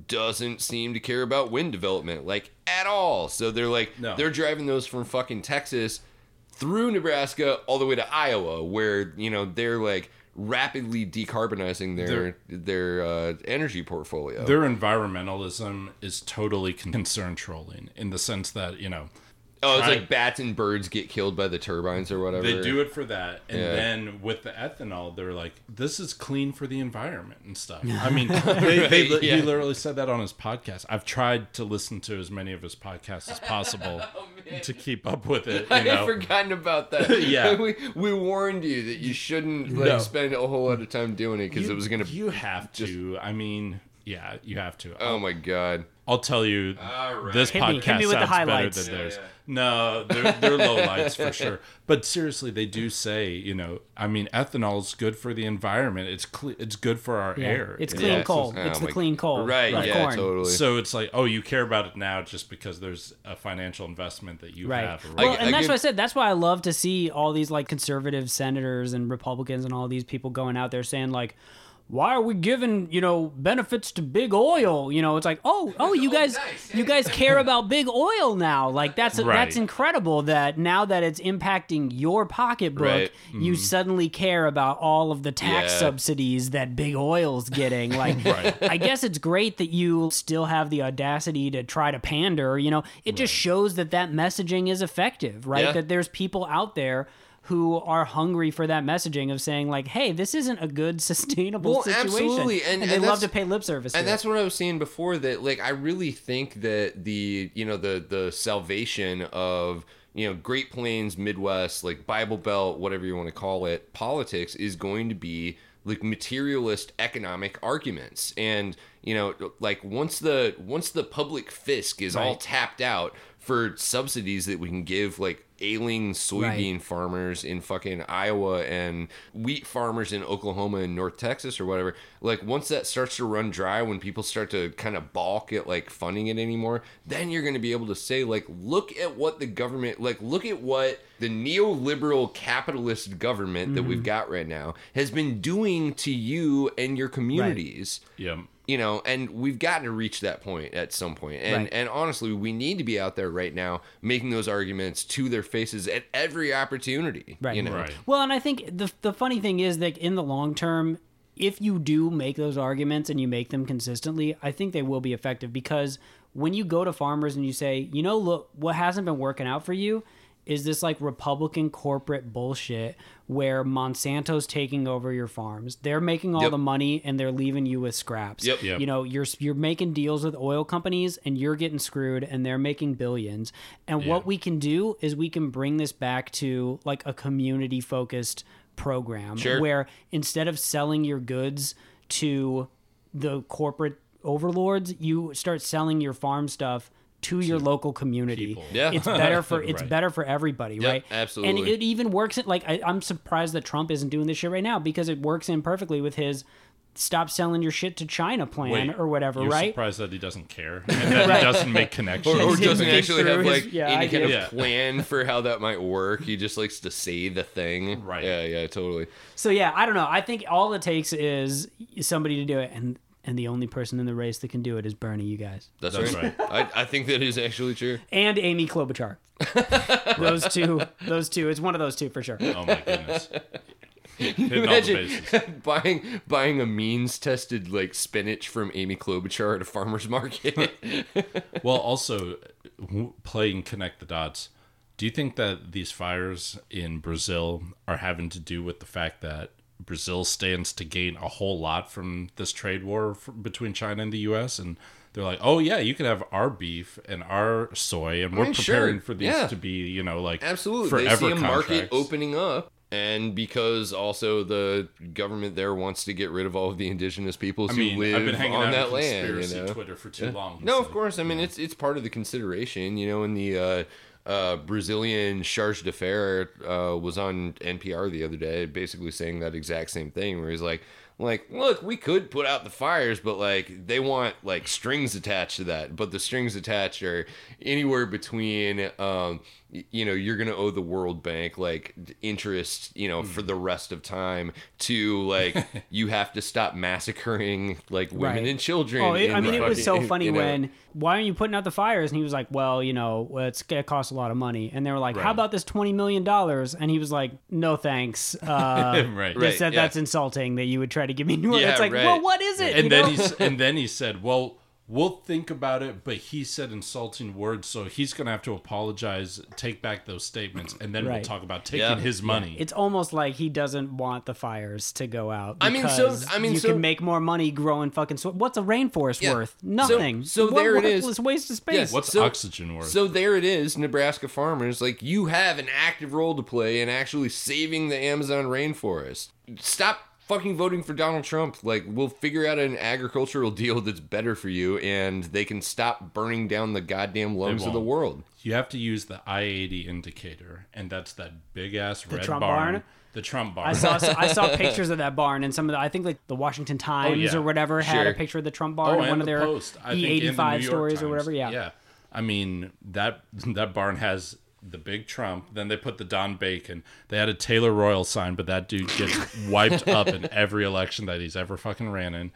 doesn't seem to care about wind development like at all so they're like No. they're driving those from fucking texas through nebraska all the way to iowa where you know they're like rapidly decarbonizing their their uh, energy portfolio. Their environmentalism is totally concern trolling in the sense that, you know, oh it's like bats and birds get killed by the turbines or whatever They do it for that, and Yeah. then with the ethanol, they're like, "This is clean for the environment and stuff." I mean, they, they, Right, yeah. he literally said that on his podcast. I've tried to listen to as many of his podcasts as possible oh, to keep up with it. You I know, had forgotten about that. Yeah. we, we warned you that you shouldn't like No. spend a whole lot of time doing it because it was gonna. You have to. I mean, Yeah, you have to. Oh my god. I'll tell you, right. this Hit me- podcast hit me with the sounds better than Yeah, theirs. No, they're, they're low lights for sure. But seriously, they do say, you know, I mean, ethanol is good for the environment. It's cle it's good for our Yeah. air. It's clean? Yeah, coal. oh it's the my- clean coal. Right, of yeah, corn. totally. So it's like, oh, you care about it now just because there's a financial investment that you Right. have. Right. Well, I- whatever. and I that's give- why I said that's why I love to see all these like conservative senators and Republicans and all these people going out there saying like, why are we giving you know benefits to big oil? You know, it's like, oh, oh, you oh, guys, you guys care about big oil now. Like that's Right. that's incredible that now that it's impacting your pocketbook, Right. you mm-hmm. suddenly care about all of the tax Yeah. subsidies that big oil's getting. Like, I guess it's great that you still have the audacity to try to pander. You know, it just shows that that messaging is effective, right? Yeah. That there's people out there who are hungry for that messaging of saying like, "Hey, this isn't a good, sustainable Well, situation," absolutely, and- they and love to pay lip service. and that's it. what I was saying before that like I really think that the you know the the salvation of you know Great Plains Midwest like Bible Belt whatever you want to call it politics is going to be like materialist economic arguments and you know like once the once the public fisc is all tapped out for subsidies that we can give like ailing soybean Right. farmers in fucking Iowa and wheat farmers in Oklahoma and North Texas or whatever. Like once that starts to run dry, when people start to kind of balk at like funding it anymore, then you're going to be able to say like, look at what the government, like look at what the neoliberal capitalist government that Mm-hmm. we've got right now has been doing to you and your communities yeah. You know and we've got to reach that point at some point and Right. and honestly we need to be out there right now making those arguments to their faces at every opportunity Right. you know Right. Well, and I think the the funny thing is that in the long term, if you do make those arguments and you make them consistently, I think they will be effective because when you go to farmers and you say, you know, look, what hasn't been working out for you is this like Republican corporate bullshit where Monsanto's taking over your farms. They're making all Yep. the money and they're leaving you with scraps. Yep. Yep. You know, you're you're making deals with oil companies and you're getting screwed and they're making billions. And what we can do is we can bring this back to like a community focused program Sure. where instead of selling your goods to the corporate overlords, you start selling your farm stuff to your local community. people. Yeah. It's better for it's Right. better for everybody, Yep, right? absolutely. And it even works in like I, I'm surprised that Trump isn't doing this shit right now because it works in perfectly with his stop selling your shit to China plan Wait, or whatever, You're right? surprised that he doesn't care and that he doesn't make connections. or, or doesn't actually have through his- like yeah, any kind of get it. plan for how that might work. He just likes to say the thing. Right. Yeah, yeah, totally. So yeah, I don't know. I think all it takes is somebody to do it, and and the only person in the race that can do it is Bernie. You guys That's, That's right. I, I think that is actually true. and Amy Klobuchar. those two. Those two. It's one of those two for sure. Oh my goodness. Hitting all the Imagine bases. buying buying a means tested like spinach from Amy Klobuchar at a farmer's market. Well, also w- playing connect the dots. Do you think that these fires in Brazil are having to do with the fact that Brazil stands to gain a whole lot from this trade war f between China and the U.S. and they're like, oh yeah, you can have our beef and our soy, and we're mean, sure, preparing for these yeah. to be, you know, like Absolutely. forever they see a market opening up. And because also the government there wants to get rid of all of the indigenous peoples I who live I've been hanging on out that land, you know. Twitter for too long. No, so- of course. I mean, it's it's part of the consideration. You know, in the uh, uh, Brazilian charge d'affaires uh, was on NPR the other day, basically saying that exact same thing, where he's like, like, look, we could put out the fires, but like they want like strings attached to that, but the strings attached are anywhere between, um, you know, you're gonna owe the World Bank like interest, you know, for the rest of time, to like you have to stop massacring like women Right. and children. Oh, it, I mean, it was so funny you know. when why aren't you putting out the fires? And he was like, well, you know, it's gonna cost a lot of money. And they were like, how about this twenty million dollars? And he was like, no thanks. Uh, Right. They said yeah. that's insulting that you would try to give me more. Yeah, it's like, right. well, what is it? and you then know? he and then he said, "Well, we'll think about it." But he said insulting words, so he's gonna have to apologize, take back those statements, and then we'll talk about taking Yeah. his money. It's almost like he doesn't want the fires to go out. I mean, so- I mean, you so- can make more money growing fucking. So what's a rainforest Yeah. worth? Nothing. so What there it is. worthless waste of space. What's So- oxygen worth? So there it is, Nebraska farmers. Like you have an active role to play in actually saving the Amazon rainforest. Stop fucking voting for Donald Trump. Like, we'll figure out an agricultural deal that's better for you, and they can stop burning down the goddamn lungs of the world. You have to use the I eighty indicator, and that's that big ass red Trump barn. barn? The Trump barn. I saw I saw pictures of that barn and some of the I think like the Washington oh, Times yeah. or whatever had Sure. a picture of the Trump barn oh, in and one the of their Post. I think, E and eighty the New five York stories or whatever. Yeah. Yeah. I mean that that barn has the big Trump. Then they put the Don Bacon. They had a Taylor Royal sign, but that dude gets wiped up in every election that he's ever fucking ran in.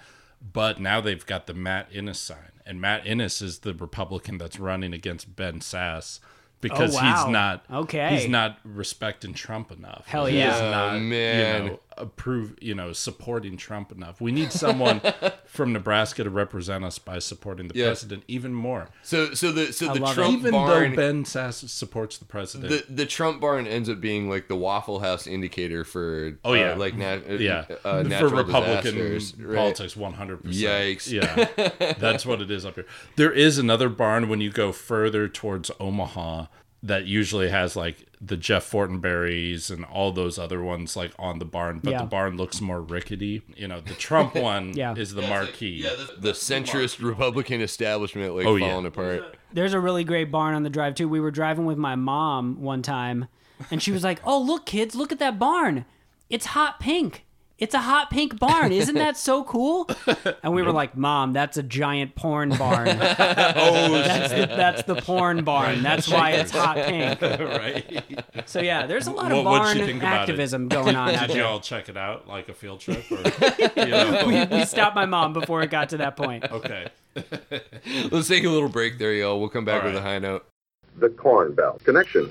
But now they've got the Matt Innis sign, and Matt Innis is the Republican that's running against Ben Sasse because Oh, wow. he's not Okay. He's not respecting Trump enough. Hell He's yeah. Oh, not, man. You know, approve. You know, supporting Trump enough. We need someone from Nebraska to represent us by supporting the Yeah. president even more. So, so the so the love it. Trump Even barn, though Ben Sasse supports the president. the the Trump barn ends up being like the Waffle House indicator for Oh, uh, yeah. like nat- uh, yeah, uh, for natural Republican right? politics, one hundred percent. Yikes. Yeah, that's what it is up here. There is another barn when you go further towards Omaha that usually has like the Jeff Fortenberries and all those other ones like on the barn, but Yeah. the barn looks more rickety. You know, the Trump one Yeah. is the marquee. The centrist Republican establishment like Oh, yeah. falling apart. There's a really great barn on the drive too. We were driving with my mom one time, and she was like, "Oh, look, kids, look at that barn. It's hot pink. It's a hot pink barn. Isn't that so cool?" And we were like, "Mom, that's a giant porn barn. oh, That's the, that's the porn barn. That's why it's hot pink." right. So yeah, there's a lot of what'd barn you think about it? activism going on out Did you there. all check it out like a field trip? Or, you know? We stopped my mom before it got to that point. Okay. Let's take a little break there, y'all. We'll come back All with a right. high note. The Corn Belt Connection.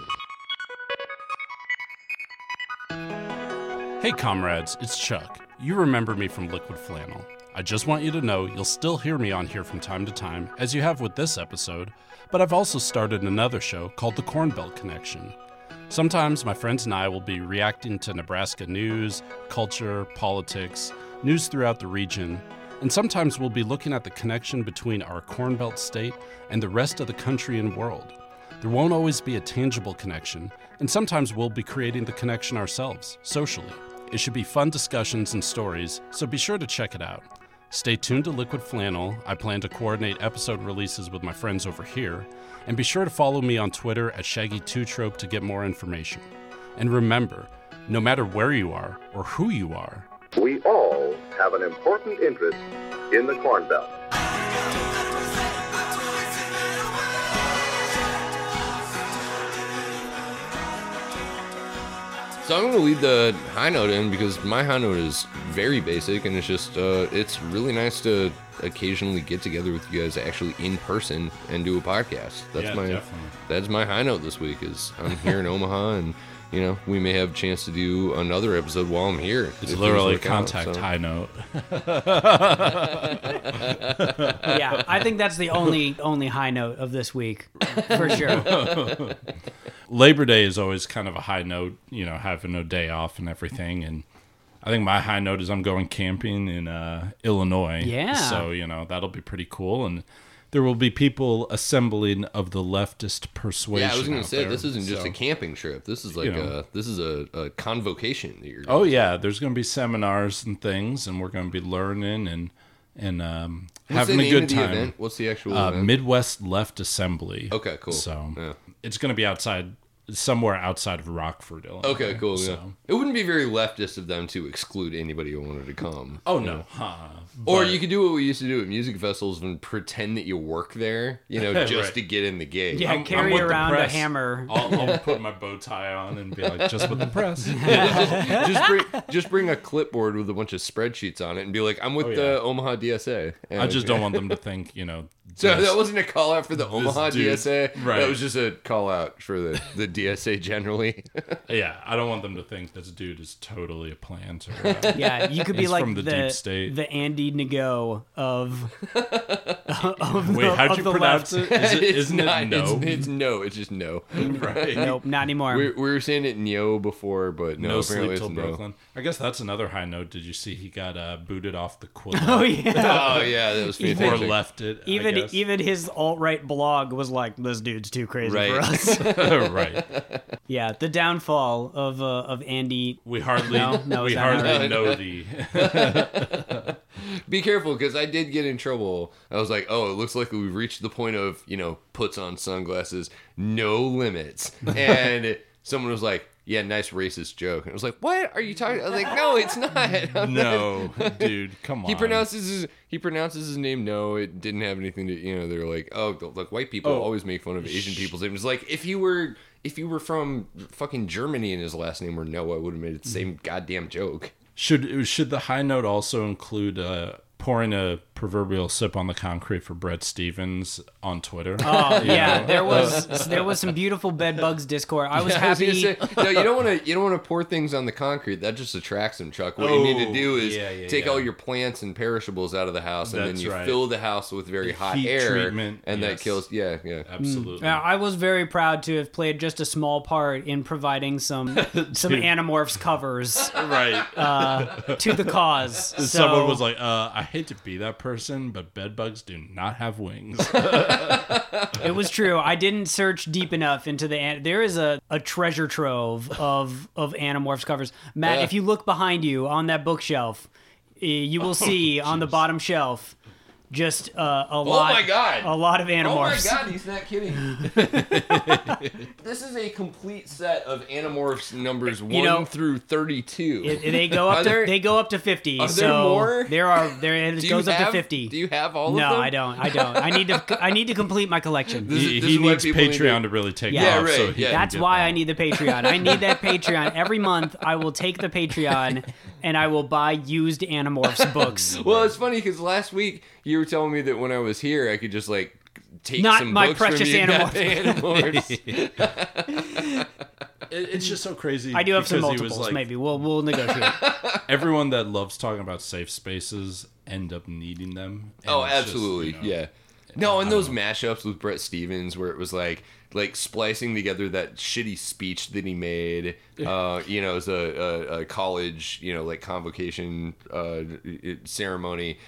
Hey, comrades, it's Chuck. You remember me from Liquid Flannel. I just want you to know you'll still hear me on here from time to time, as you have with this episode, but I've also started another show called The Corn Belt Connection. Sometimes my friends and I will be reacting to Nebraska news, culture, politics, news throughout the region, and sometimes we'll be looking at the connection between our Corn Belt state and the rest of the country and world. There won't always be a tangible connection, and sometimes we'll be creating the connection ourselves, socially. It should be fun discussions and stories, so be sure to check it out. Stay tuned to Liquid Flannel. I plan to coordinate episode releases with my friends over here, and be sure to follow me on Twitter at Shaggy2Trope to get more information. And remember, no matter where you are or who you are, We all have an important interest in the Corn Belt. So I'm going to leave the high note in because my high note is very basic, and it's just uh, it's really nice to occasionally get together with you guys actually in person and do a podcast. That's Yeah, my definitely. that's my high note this week. Is I'm here in Omaha, and you know we may have a chance to do another episode while I'm here. it's literally work out, contact so. high note. Yeah, I think that's the only only high note of this week for sure. Labor Day is always kind of a high note, you know, having a day off and everything. And I think my high note is I'm going camping in uh, Illinois. Yeah. So, you know, that'll be pretty cool. And there will be people assembling of the leftist persuasion. Yeah, I was going to say there. this isn't just So- a camping trip. This is like You know. a this is a, a convocation that you're. Oh, yeah. There's going to be seminars and things, and we're going to be learning and, and um, having a good time. event? What's the actual Uh, event? Midwest Left Assembly. Okay, cool. So Yeah. it's going to be outside, somewhere outside of Rockford, Illinois. Okay, cool. Yeah. It wouldn't be very leftist of them to exclude anybody who wanted to come. Oh no. Huh. Or you could do what we used to do at music festivals and pretend that you work there, you know, just Right. to get in the gig. Yeah, I'm- I'm carry around a hammer. I'll, I'll put my bow tie on and be like, just with the press. just bring just bring a clipboard with a bunch of spreadsheets on it and be like, I'm with Oh, yeah. the Omaha DSA. And- I just don't want them to think, you know. So this- that wasn't a call out for the Omaha dude- DSA. right. That was just a call out for the, the DSA generally. yeah, I don't want them to think this dude is totally a planter. Uh, Yeah, you could be like from the the deep state. the Andy Ngo of of Wait, the, how'd of you the pronounce left. it? Is it it's isn't not, it no? It's, it's no. It's just no. right. Nope, not anymore. We, we were saying it Nyo before, but no, No apparently sleep till it's no. Brooklyn. I guess that's another high note. Did you see he got uh, booted off the quill? oh yeah. Oh yeah, that was Even- or left it. Even guess. guess. even his alt right blog was like, "This dude's too crazy Right. for us." right. yeah, the downfall of uh, of Andy. We hardly No, no, we is not hardly right? know the Be careful because I did get in trouble. I was like, oh, it looks like we've reached the point of, you know, puts on sunglasses, no limits. And someone was like, yeah, nice racist joke. And I was like, what are you talking? I was like, no, it's not. No, dude, come on. He pronounces his he pronounces his name. No, it didn't have anything to you know. They're like, oh, look, white people Oh. always make fun of Asian people's names. Like if you were if you were from fucking Germany and his last name were Noah, I would have made the same goddamn joke. Should should the high note also include uh, pouring a proverbial sip on the concrete for Bret Stephens on Twitter? Oh yeah, know? there was there was some beautiful bed bugs discord. I was I was happy. gonna say, no, you don't want to. You don't want to pour things on the concrete. That just attracts them, Chuck. What you need to Oh, do is yeah, yeah, take yeah. all your plants and perishables out of the house, and then you right. fill the house with very hot Heat air, treatment, and that kills. Yeah, yeah. Absolutely. Yeah, I was very proud to have played just a small part in providing some some. Animorphs covers right. uh, to the cause. So, Someone was like, uh, "I hate to be that person, but bed bugs do not have wings." It was true. I didn't search deep enough into the. An- there is a, a treasure trove of of Animorphs covers. Matt, Yeah. if you look behind you on that bookshelf, eh, you will see on the bottom shelf just uh, a lot. my God. A lot of Oh my Animorphs. god, he's not kidding. this is a complete set of Animorphs numbers one know, through thirty-two. It- they go up Are to there- they go up to fifty. are there so more? There are there. It Do you goes up to fifty. Do you have all no, of them? No, I don't. I don't. I need to. I need to complete my collection. This he this he needs people need to- Patreon to, really take Yeah, off. so right, he yeah. That's why that. I need the Patreon. I need that Patreon every month. I will take the Patreon and I will buy used Animorphs books. Well, it's funny because last week you were telling me that when I was here, I could just like take Not some my books precious from you and Animorphs. get the Animorphs. It- it's just so crazy. I do have some because he was multiples. like, maybe we'll we'll negotiate. Everyone that loves talking about safe spaces end up needing them. and oh, it's just, absolutely, you know, yeah. No, and those mashups with Bret Stephens, where it was like like splicing together that shitty speech that he made, uh, you know, as a, a, a college, you know, like convocation uh, ceremony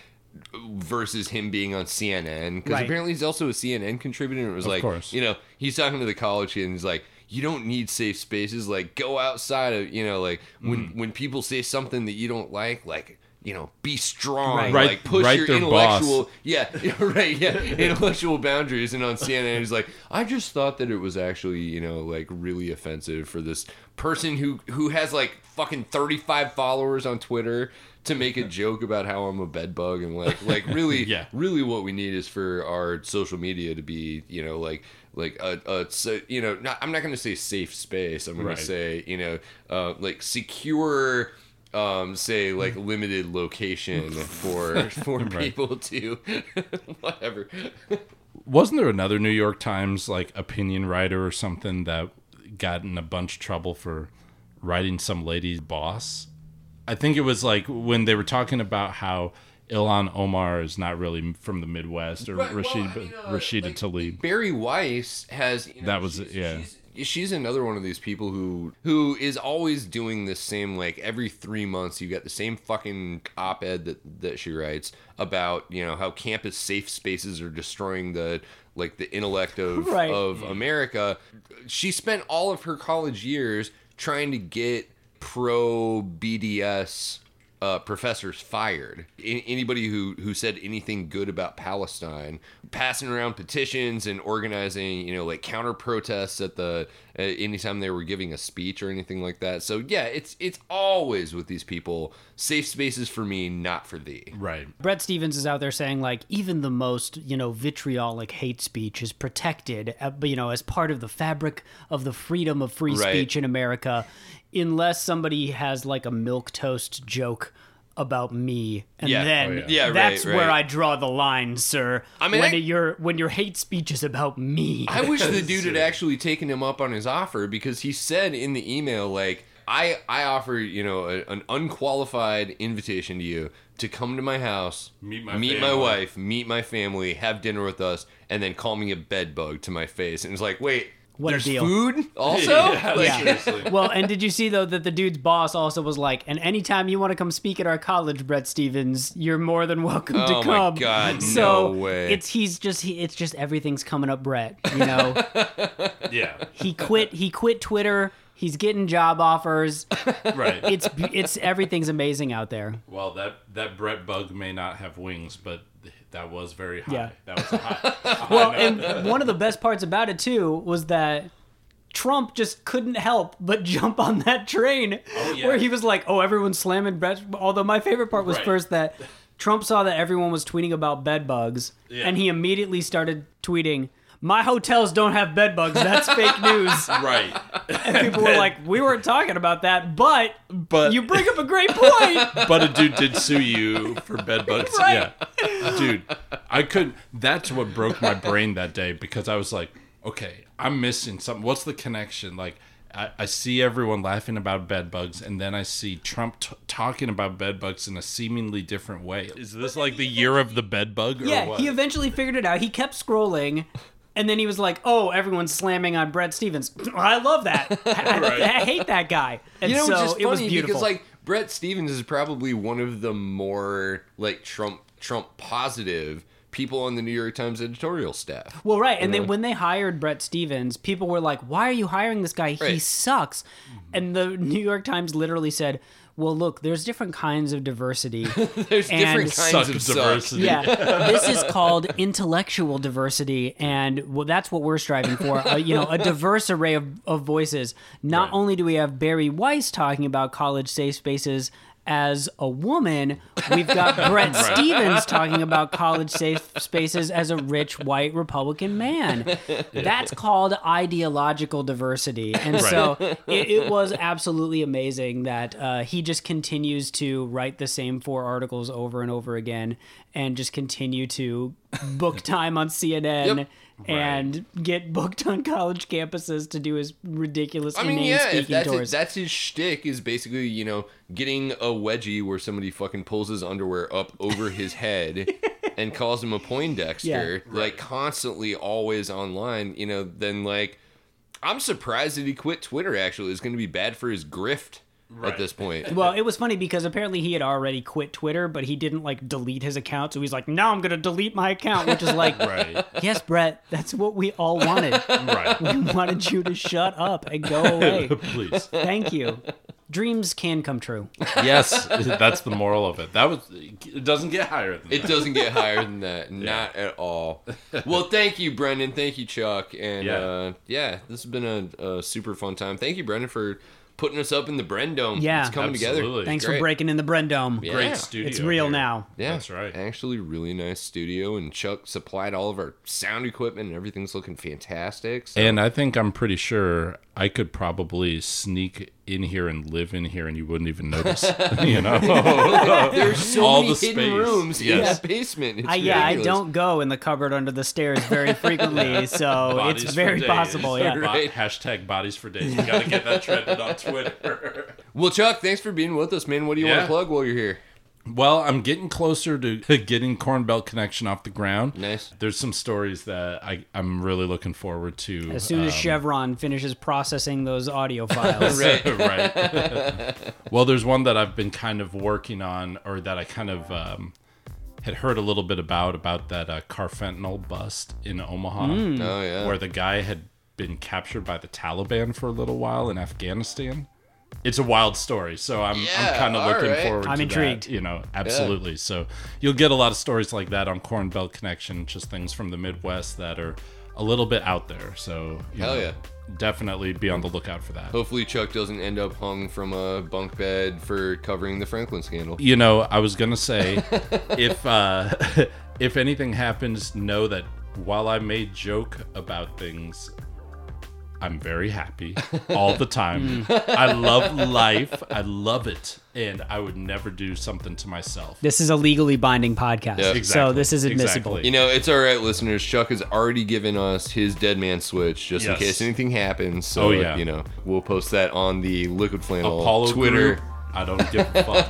versus him being on CNN because Right. apparently he's also a CNN contributor. And it was like, course. you know, he's talking to the college kid and he's like, you don't need safe spaces. Like, go outside of, you know, like when Mm. when people say something that you don't like, like. You know, be strong. Right. Right- Like push right your intellectual, boss. yeah, yeah, right, yeah, intellectual boundaries. And on CNN, he's like, I just thought that it was actually, you know, like really offensive for this person who who has like fucking thirty five followers on Twitter to make a joke about how I'm a bed bug and like like really Yeah. really what we need is for our social media to be you know like like a, a so, you know not, I'm not going to say safe space I'm going Right. to say you know uh, like secure um say like limited location for for Right. people to whatever Wasn't there another New York Times like opinion writer or something that got in a bunch of trouble for writing some lady's boss? I think it was like when they were talking about how Ilhan Omar is not really from the Midwest or Right, well, I mean, uh, Rashida like, Tlaib. Bari Weiss has you know, That was- yeah. She's, she's another one of these people who who is always doing this same like every three months you get the same fucking op-ed that that she writes about you know how campus safe spaces are destroying the like the intellect of Right. of America. She spent all of her college years trying to get pro BDS uh, professors fired. A- anybody who who said anything good about Palestine, passing around petitions and organizing, you know, like counter protests at the uh, anytime they were giving a speech or anything like that. So yeah, it's it's always with these people. Safe spaces for me, not for thee. Right. Bret Stephens is out there saying like even the most you know vitriolic hate speech is protected, uh, you know, as part of the fabric of the freedom of free Right. speech in America, unless somebody has like a milk toast joke about me, and Yeah. Oh, then Oh, yeah. Yeah, that's right. where I draw the line, sir. I mean, when I- your when your hate speech is about me, I wish the dude had actually taken him up on his offer because he said in the email like I I offer you know a, an unqualified invitation to you to come to my house, Meet my my family. wife, meet my family, have dinner with us, and then call me a bed bug to my face. And it's like, wait, What There's a deal. food also. Yeah, Like, seriously. Well, and did you see though that the dude's boss also was like, and anytime you want to come speak at our college, Bret Stephens, you're more than welcome to Oh my come. God, so no way. it's he's just he, it's just everything's coming up, Brett. You know, yeah, he quit he quit Twitter. He's getting job offers. right. It's it's everything's amazing out there. well, that that Brett bug may not have wings, but that was very high. Yeah. That was a high. a high Well, note. and one of the best parts about it too was that Trump just couldn't help but jump on that train Oh, yeah. where he was like, "Oh, everyone's slamming Brett." Although my favorite part was Right. first that Trump saw that everyone was tweeting about bed bugs, Yeah. and he immediately started tweeting. My hotels don't have bed bugs. That's fake news. right. And people were like, "We weren't talking about that," but But you bring up a great point. but a dude did sue you for bed bugs. Right. Yeah, dude, I couldn't. That's what broke my brain that day because I was like, okay, I'm missing something. What's the connection? Like, I, I see everyone laughing about bed bugs, and then I see Trump t- talking about bed bugs in a seemingly different way. Is this like the year of the bed bug? Or Yeah, what? he eventually figured it out. He kept scrolling, and then he was like, "Oh, everyone's slamming on Bret Stephens. I love that. I, I- Right. I hate that guy." And you know, so it's just it was beautiful. because like Bret Stephens is probably one of the more like Trump Trump positive people on the New York Times editorial staff. well, right, and then when they hired Bret Stephens, people were like, "Why are you hiring this guy? He Right. sucks." And the New York Times literally said, "Well, look, there's different kinds of diversity." There's And- different Suck kinds of of suck. diversity. Yeah, this is called intellectual diversity, and well, that's what we're striving for. Uh, you know, a diverse array of, of voices. Not Right. only do we have Bari Weiss talking about college safe spaces as a woman, we've got Bret Stephens talking about college safe spaces as a rich white Republican man. That's called ideological diversity, and so it, it was absolutely amazing that uh, he just continues to write the same four articles over and over again, and just continue to book time on CNN. Yep. And get booked on college campuses to do his ridiculous I mean, inane yeah, if speaking that's it, tours. that's his shtick is basically you know getting a wedgie where somebody fucking pulls his underwear up over his head and calls him a Poindexter, Yeah. like constantly always online. You know, then like I'm surprised that he quit Twitter. Actually, it's going to be bad for his grift at this point. Well, it was funny because apparently he had already quit Twitter, but he didn't like delete his account. So he's like, "Now I'm gonna delete my account," which is like, Right. yes, Brett, that's what we all wanted. Right. We wanted you to shut up and go away. Please. Thank you. Dreams can come true. Yes, that's the moral of it. That was. It doesn't get higher than It that. doesn't get higher than that. Not at all. Well, thank you, Brendan. Thank you, Chuck. And Yeah. uh, yeah, this has been a, a super fun time. Thank you, Brendan, for putting us up in the Brendome. Yeah. it's coming Absolutely. together. Thanks Great. for breaking in the Brendome. Yeah. Great studio. It's real here. now. Yeah, That's right. Actually, really nice studio, and Chuck supplied all of our sound equipment, and everything's looking fantastic. So. And I think I'm pretty sure I could probably sneak in here and live in here, and you wouldn't even notice. you know, there's so all many the hidden space. rooms in Yes. that basement. It's I, yeah, I don't go in the cupboard under the stairs very frequently, so Bodies it's very days. possible. Yeah. Bo- Right. Hashtag bodies for days. You got to get that trended on Twitter. Well, Chuck, thanks for being with us, man. What do you want to plug while you're here? Well, I'm getting closer to getting Corn Belt Connection off the ground. Nice. There's some stories that I, I'm really looking forward to. As soon as um, Chevron finishes processing those audio files. Right. right. well, there's one that I've been kind of working on, or that I kind of um, had heard a little bit about, about that uh, carfentanil bust in Omaha, Oh yeah. where the guy had been captured by the Taliban for a little while in Afghanistan. It's a wild story, so I'm Yeah, I'm kind of looking right. forward. I'm to intrigued. That, you know, absolutely. So you'll get a lot of stories like that on Corn Belt Connection, just things from the Midwest that are a little bit out there. So you Hell know, yeah. definitely be on the lookout for that. Hopefully, Chuck doesn't end up hung from a bunk bed for covering the Franklin scandal. you know, I was gonna say, if uh, if anything happens, know that while I may joke about things, I'm very happy all the time. Mm. I love life. I love it, and I would never do something to myself. This is a legally binding podcast. Yeah. So this is admissible. Exactly. You know, it's all right, listeners. Chuck has already given us his dead man switch just Yes. in case anything happens. So, Oh, yeah. you know, we'll post that on the Liquid Flannel Apollo Twitter. group. I don't give a fuck.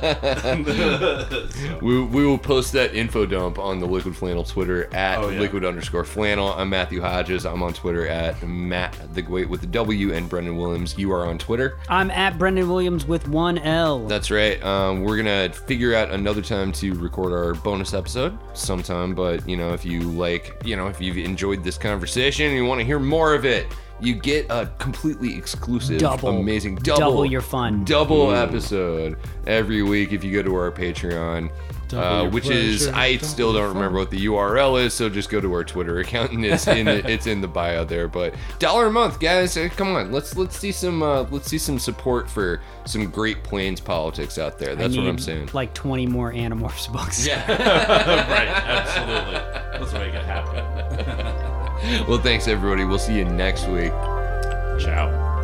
We, we will post that info dump on the Liquid Flannel Twitter at Oh, yeah. liquid underscore flannel. I'm Matthew Hodges. I'm on Twitter at Matt the Great with the W and Brendan Williams. You are on Twitter. I'm at Brendan Williams with one L. That's right. Um, we're gonna figure out another time to record our bonus episode sometime. But you know, if you like, you know, if you've enjoyed this conversation and you want to hear more of it, you get a completely exclusive, Double. amazing double, Double your fun. double episode every week if you go to our Patreon. Uh, your which is I double still don't remember what the URL is, so just go to our Twitter account and it's in the, it's in the bio there. But dollar a month, guys, uh, come on, let's let's see some uh, let's see some support for some Great Plains politics out there. I That's what I'm saying. Like 20 more Animorphs books. Yeah. right, absolutely. Let's make it happen. Well, thanks everybody. We'll see you next week. Ciao.